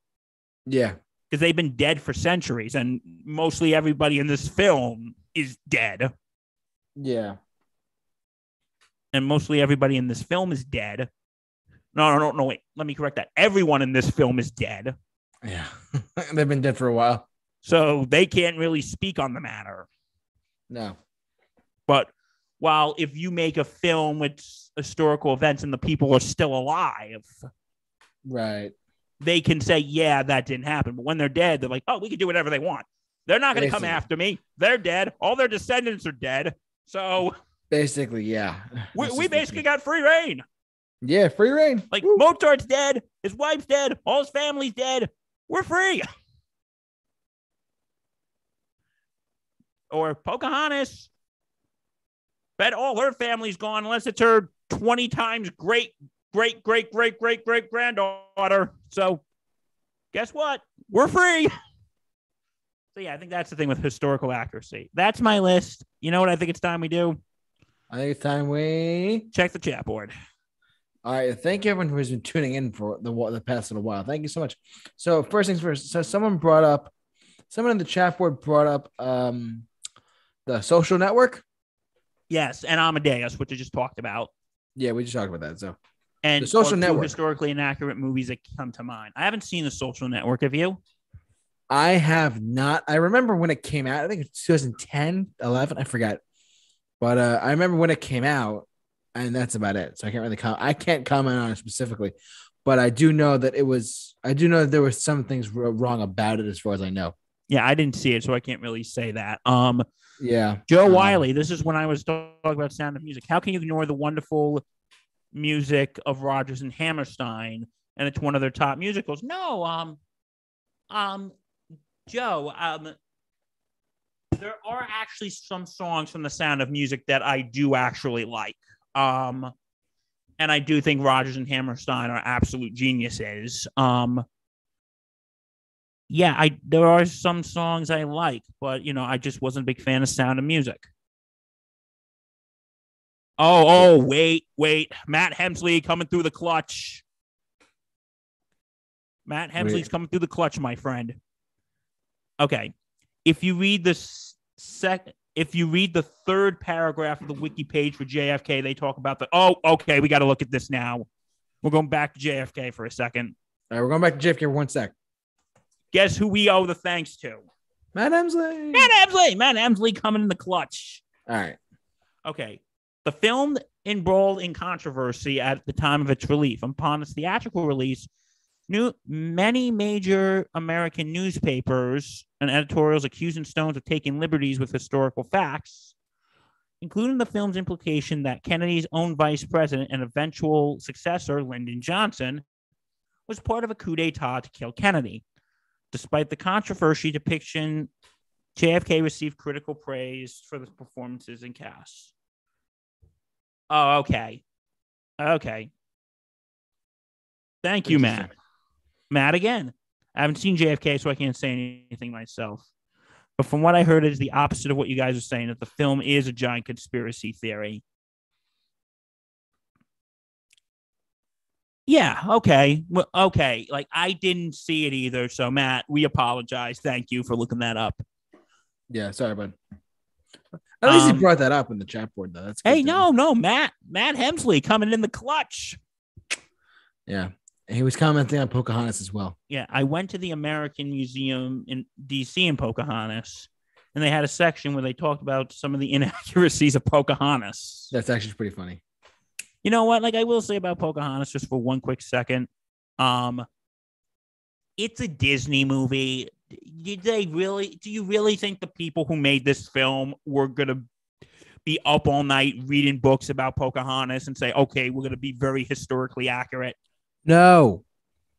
Yeah. because they've been dead for centuries, and mostly everybody in this film is dead, Yeah. and mostly everybody in this film is dead. No, no, no, no. Wait, let me correct that. Everyone in this film is dead, Yeah. They've been dead for a while. so they can't really speak on the matter. No. But while if you make a film with historical events and the people are still alive, Right. they can say, "Yeah, that didn't happen." But when they're dead, they're like, "Oh, we can do whatever they want." They're not going to come after me. They're dead. All their descendants are dead. So Basically, yeah. we, we basically got free rein. Yeah, free rein. Like Woo. Mozart's dead, his wife's dead, all his family's dead. We're free. Or Pocahontas. Bet all her family's gone unless it's her 20 times great, great, great, great, great, great granddaughter. So guess what? We're free. So yeah, I think that's the thing with historical accuracy. That's my list. You know what I think it's time we do? I think it's time we. Check the chat board. All right. Thank you, everyone who's been tuning in for the the past little while. Thank you so much. So first things first. So someone brought up, someone in the chat board brought up um, the social network. Yes, and Amadeus, which I just talked about. Yeah, we just talked about that. So and The Social Network. historically inaccurate movies that come to mind. I haven't seen the Social Network. Have you? I have not. I remember when it came out. I think it's 2010, 11. I forgot. But uh, I remember when it came out, and that's about it. So I can't really comment. I can't comment on it specifically, but I do know that it was. I do know that there were some things wrong about it, as far as I know. Yeah, I didn't see it, so I can't really say that. Um, Yeah, Joe Um, Wiley. This is when I was talking about Sound of Music. How can you ignore the wonderful music of Rodgers and Hammerstein? And it's one of their top musicals. No, um, um, Joe, um, there are actually some songs from the Sound of Music that I do actually like. Um, and I do think Rodgers and Hammerstein are absolute geniuses. Um, yeah, I there are some songs I like, but you know, I just wasn't a big fan of Sound of Music. Oh, oh, wait, wait. Matt Hemsley coming through the clutch. Matt Hemsley's Wait. coming through the clutch, my friend. Okay. If you read the sec if you read the third paragraph of the wiki page for JFK, they talk about the oh, okay, we got to look at this now. We're going back to JFK for a second. All right, we're going back to JFK for one sec. Guess who we owe the thanks to? Matt Emsley. Matt Emsley. Matt Emsley coming in the clutch. All right. Okay. The film embroiled in controversy at the time of its release. Upon its theatrical release, new, many major American newspapers and editorials accusing Stones of taking liberties with historical facts, including the film's implication that Kennedy's own vice president and eventual successor, Lyndon Johnson, was part of a coup d'etat to kill Kennedy. Despite the controversy depiction, JFK received critical praise for the performances and cast. Oh, okay. Okay. Thank you, Matt. Matt again. I haven't seen JFK, so I can't say anything myself. But from what I heard, is the opposite of what you guys are saying that the film is a giant conspiracy theory. Yeah, okay. Well, okay. Like I didn't see it either. So Matt, we apologize. Thank you for looking that up. Yeah, sorry, bud. At least Um, he brought that up in the chat board, though. That's Hey, no, know. no, Matt, Matt Hemsley coming in the clutch. Yeah. He was commenting on Pocahontas as well. Yeah, I went to the American Museum in DC in Pocahontas, and they had a section where they talked about some of the inaccuracies of Pocahontas. That's actually pretty funny. You know what? Like I will say about Pocahontas, just for one quick second, um, it's a Disney movie. Did they really? Do you really think the people who made this film were gonna be up all night reading books about Pocahontas and say, "Okay, we're gonna be very historically accurate"? No,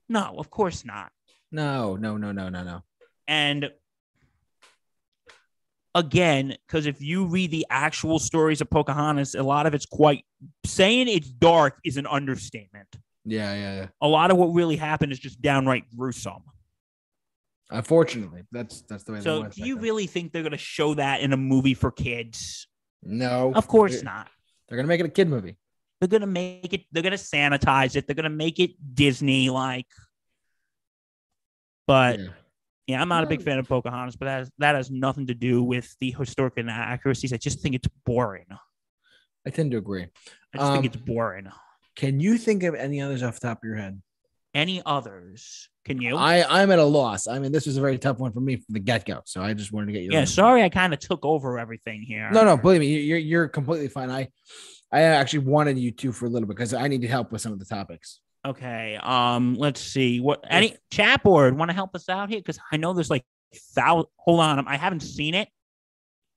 No, of course not. no, no, no, no, no, no. And again, because if you read the actual stories of Pocahontas, a lot of it's quite saying it's dark is an understatement. Yeah, yeah, yeah. A lot of what really happened is just downright gruesome. Unfortunately, that's that's the way. So, do you really think they're going to show that in a movie for kids? No, Of course They're, not. they're gonna make it a kid movie. They're going to make it, they're going to sanitize it, they're going to make it Disney like. But Yeah. Yeah, I'm not a big fan of Pocahontas, but that has, that has nothing to do with the historic inaccuracies. I just think it's boring. I tend to agree. I just think Um, it's boring. Can you think of any others off the top of your head? Any others? Can you? I I'm at a loss. I mean, this was a very tough one for me from the get go. So I just wanted to get you. yeah, sorry, I kind of took over everything here. No, no, believe me, you're you're completely fine. I I actually wanted you to for a little bit because I needed help with some of the topics. Okay. Um. Let's see. What any chat board want to help us out here? Because I know there's like thousand. Hold on, I haven't seen it,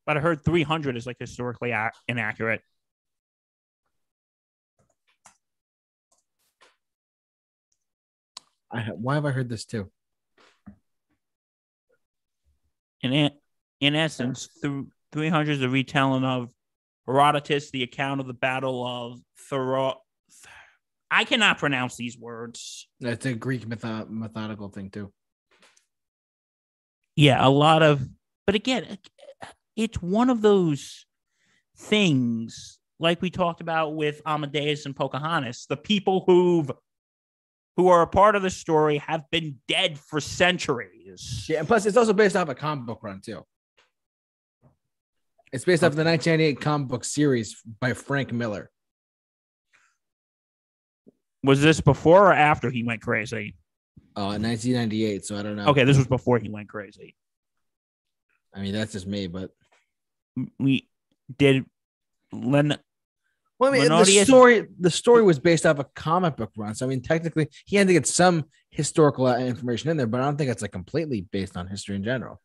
but I heard 300 is like historically ac- inaccurate. I ha- why have I heard this too? In it, in essence, through 300 is a retelling of Herodotus, the account of the Battle of Thero. I cannot pronounce these words. That's a Greek mytho- methodical thing too. Yeah, a lot of, but again, it's one of those things like we talked about with Amadeus and Pocahontas. The people who've who are a part of the story have been dead for centuries. Yeah, and plus it's also based off a comic book run too. It's based off the 1998 comic book series by Frank Miller. Was this before or after he went crazy? Oh, Uh, 1998. So I don't know. Okay, this was before he went crazy. I mean, that's just me, but We did Len well, I mean, the story the story was based off a comic book run. So I mean, technically, he had to get some historical information in there, but I don't think it's like completely based on history in general.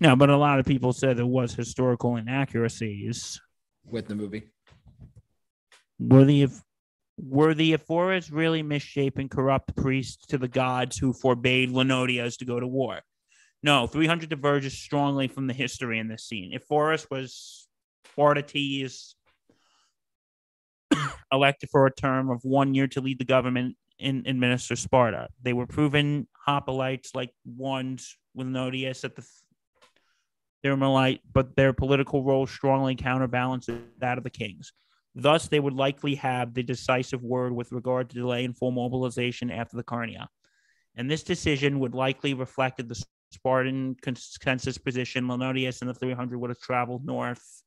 No, but a lot of people said there was historical inaccuracies. With the movie, Were the were the Ephoras really misshapen, corrupt priests to the gods who forbade Lenodius to go to war? No, 300 diverges strongly from the history in this scene. Ephorus was Spartates elected for a term of one year to lead the government and administer Sparta. They were proven hoplites like ones with Nodius at the Thermalite, but their political role strongly counterbalanced that of the kings. Thus, they would likely have the decisive word with regard to delay and full mobilization after the Carnia. And this decision would likely reflected the Spartan consensus position. Lenodius and the 300 would have traveled north.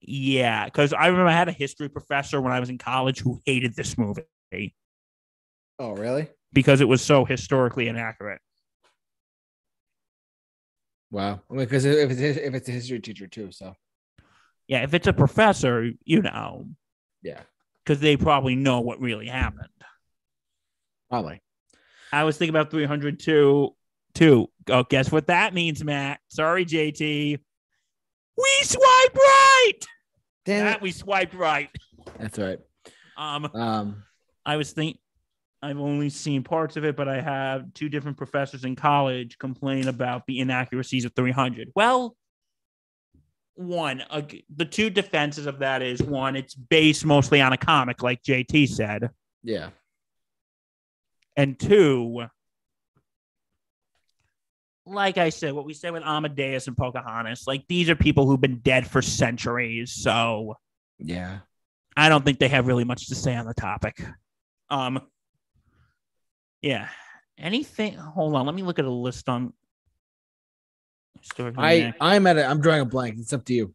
Yeah, because I remember I had a history professor when I was in college who hated this movie oh really? because it was so historically inaccurate. Wow. Because if it's if it's a history teacher too, so Yeah, if it's a professor, you know, yeah, because they probably know what really happened. probably. I was thinking about 302 too. Oh, guess what that means, Matt? Sorry, JT. We swipe right. Damn Matt, it. we swiped right. That's right. Um, Um, I was think I've only seen parts of it, but I have two different professors in college complain about the inaccuracies of 300. Well, one, uh, the two defenses of that is one, it's based mostly on a comic, like JT said, yeah. and two, like I said, what we said with Amadeus and Pocahontas, like these are people who've been dead for centuries, so Yeah. I don't think they have really much to say on the topic. Um, yeah. Anything? Hold on. Let me look at a list on. I I'm at a, I'm drawing a blank. It's up to you.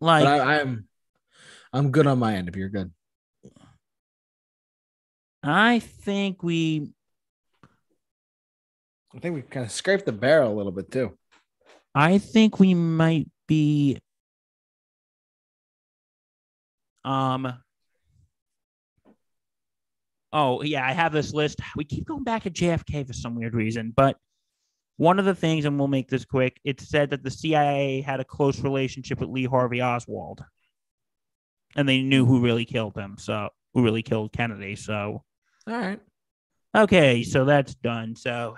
like But I, I'm I'm good on my end. If you're good, I think we I think we kind of scraped the barrel a little bit too. I think we might be um Oh, yeah, I have this list. We keep going back to JFK for some weird reason, but one of the things and we'll make this quick, it said that the CIA had a close relationship with Lee Harvey Oswald. And they knew who really killed him, so who really killed Kennedy, so All right. Okay, so that's done. So,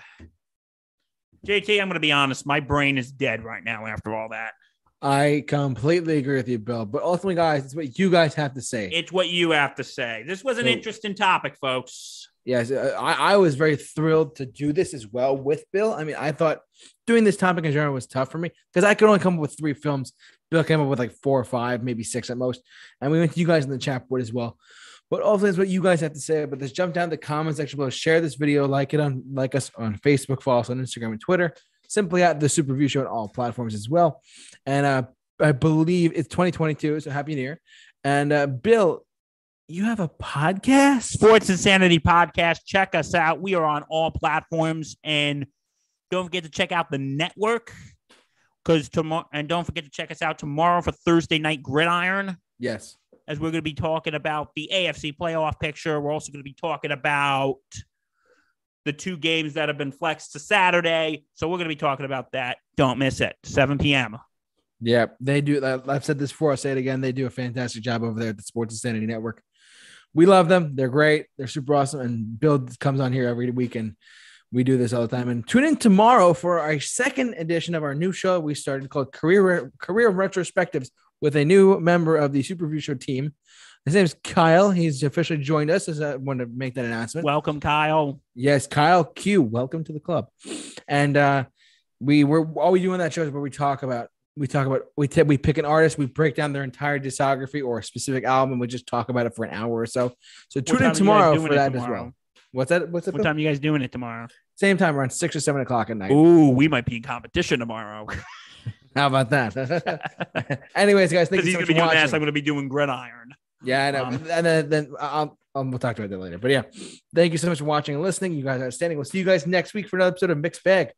JT, I'm going to be honest. My brain is dead right now after all that. I completely agree with you, Bill. But ultimately, guys, it's what you guys have to say. It's what you have to say. This was an So- interesting topic, folks. Yes, uh, I, I was very thrilled to do this as well with Bill. I mean, I thought doing this topic in general was tough for me because I could only come up with three films. Bill came up with like four or five, maybe six at most. And we went to you guys in the chat board as well. But ultimately, it's what you guys have to say about this. Jump down to the comment section below, share this video, like it on like us on Facebook, follow us on Instagram and Twitter. Simply at the Super Review Show on all platforms as well. And uh, I believe it's 2022, so happy new year. And uh, Bill, you have a podcast? Sports Insanity Podcast. Check us out. We are on all platforms. And don't forget to check out the network. Because tomorrow, and don't forget to check us out tomorrow for Thursday Night Gridiron. Yes. as we're going to be talking about the AFC playoff picture. We're also going to be talking about the two games that have been flexed to Saturday. So we're going to be talking about that. Don't miss it. 7 p.m. Yeah, they do. I've said this before. I'll say it again. They do a fantastic job over there at the Sports Insanity Network. We love them. They're great. They're super awesome. And Bill comes on here every week, and we do this all the time. And tune in tomorrow for our second edition of our new show we started called Career Career Retrospectives with a new member of the Super Review Show team. His name is Kyle. He's officially joined us. As I want to make that announcement. Welcome, Kyle. Yes, Kyle Q. Welcome to the club. And uh we were all we do on that show is where we talk about we talk about we t- we pick an artist, we break down their entire discography or a specific album, and we just talk about it for an hour or so. So tune in tomorrow for that as well. What's that? What's that? What time are you guys doing it tomorrow? Same time around six or seven o'clock at night. Ooh, we might be in competition tomorrow. How about that? Anyways, guys, thank you so much for watching. this. I'm going to be doing gridiron. Yeah, I know. Um, and then, then I'll, I'll we'll talk about that later. But yeah, thank you so much for watching and listening. You guys are outstanding. We'll see you guys next week for another episode of Mixed Bag.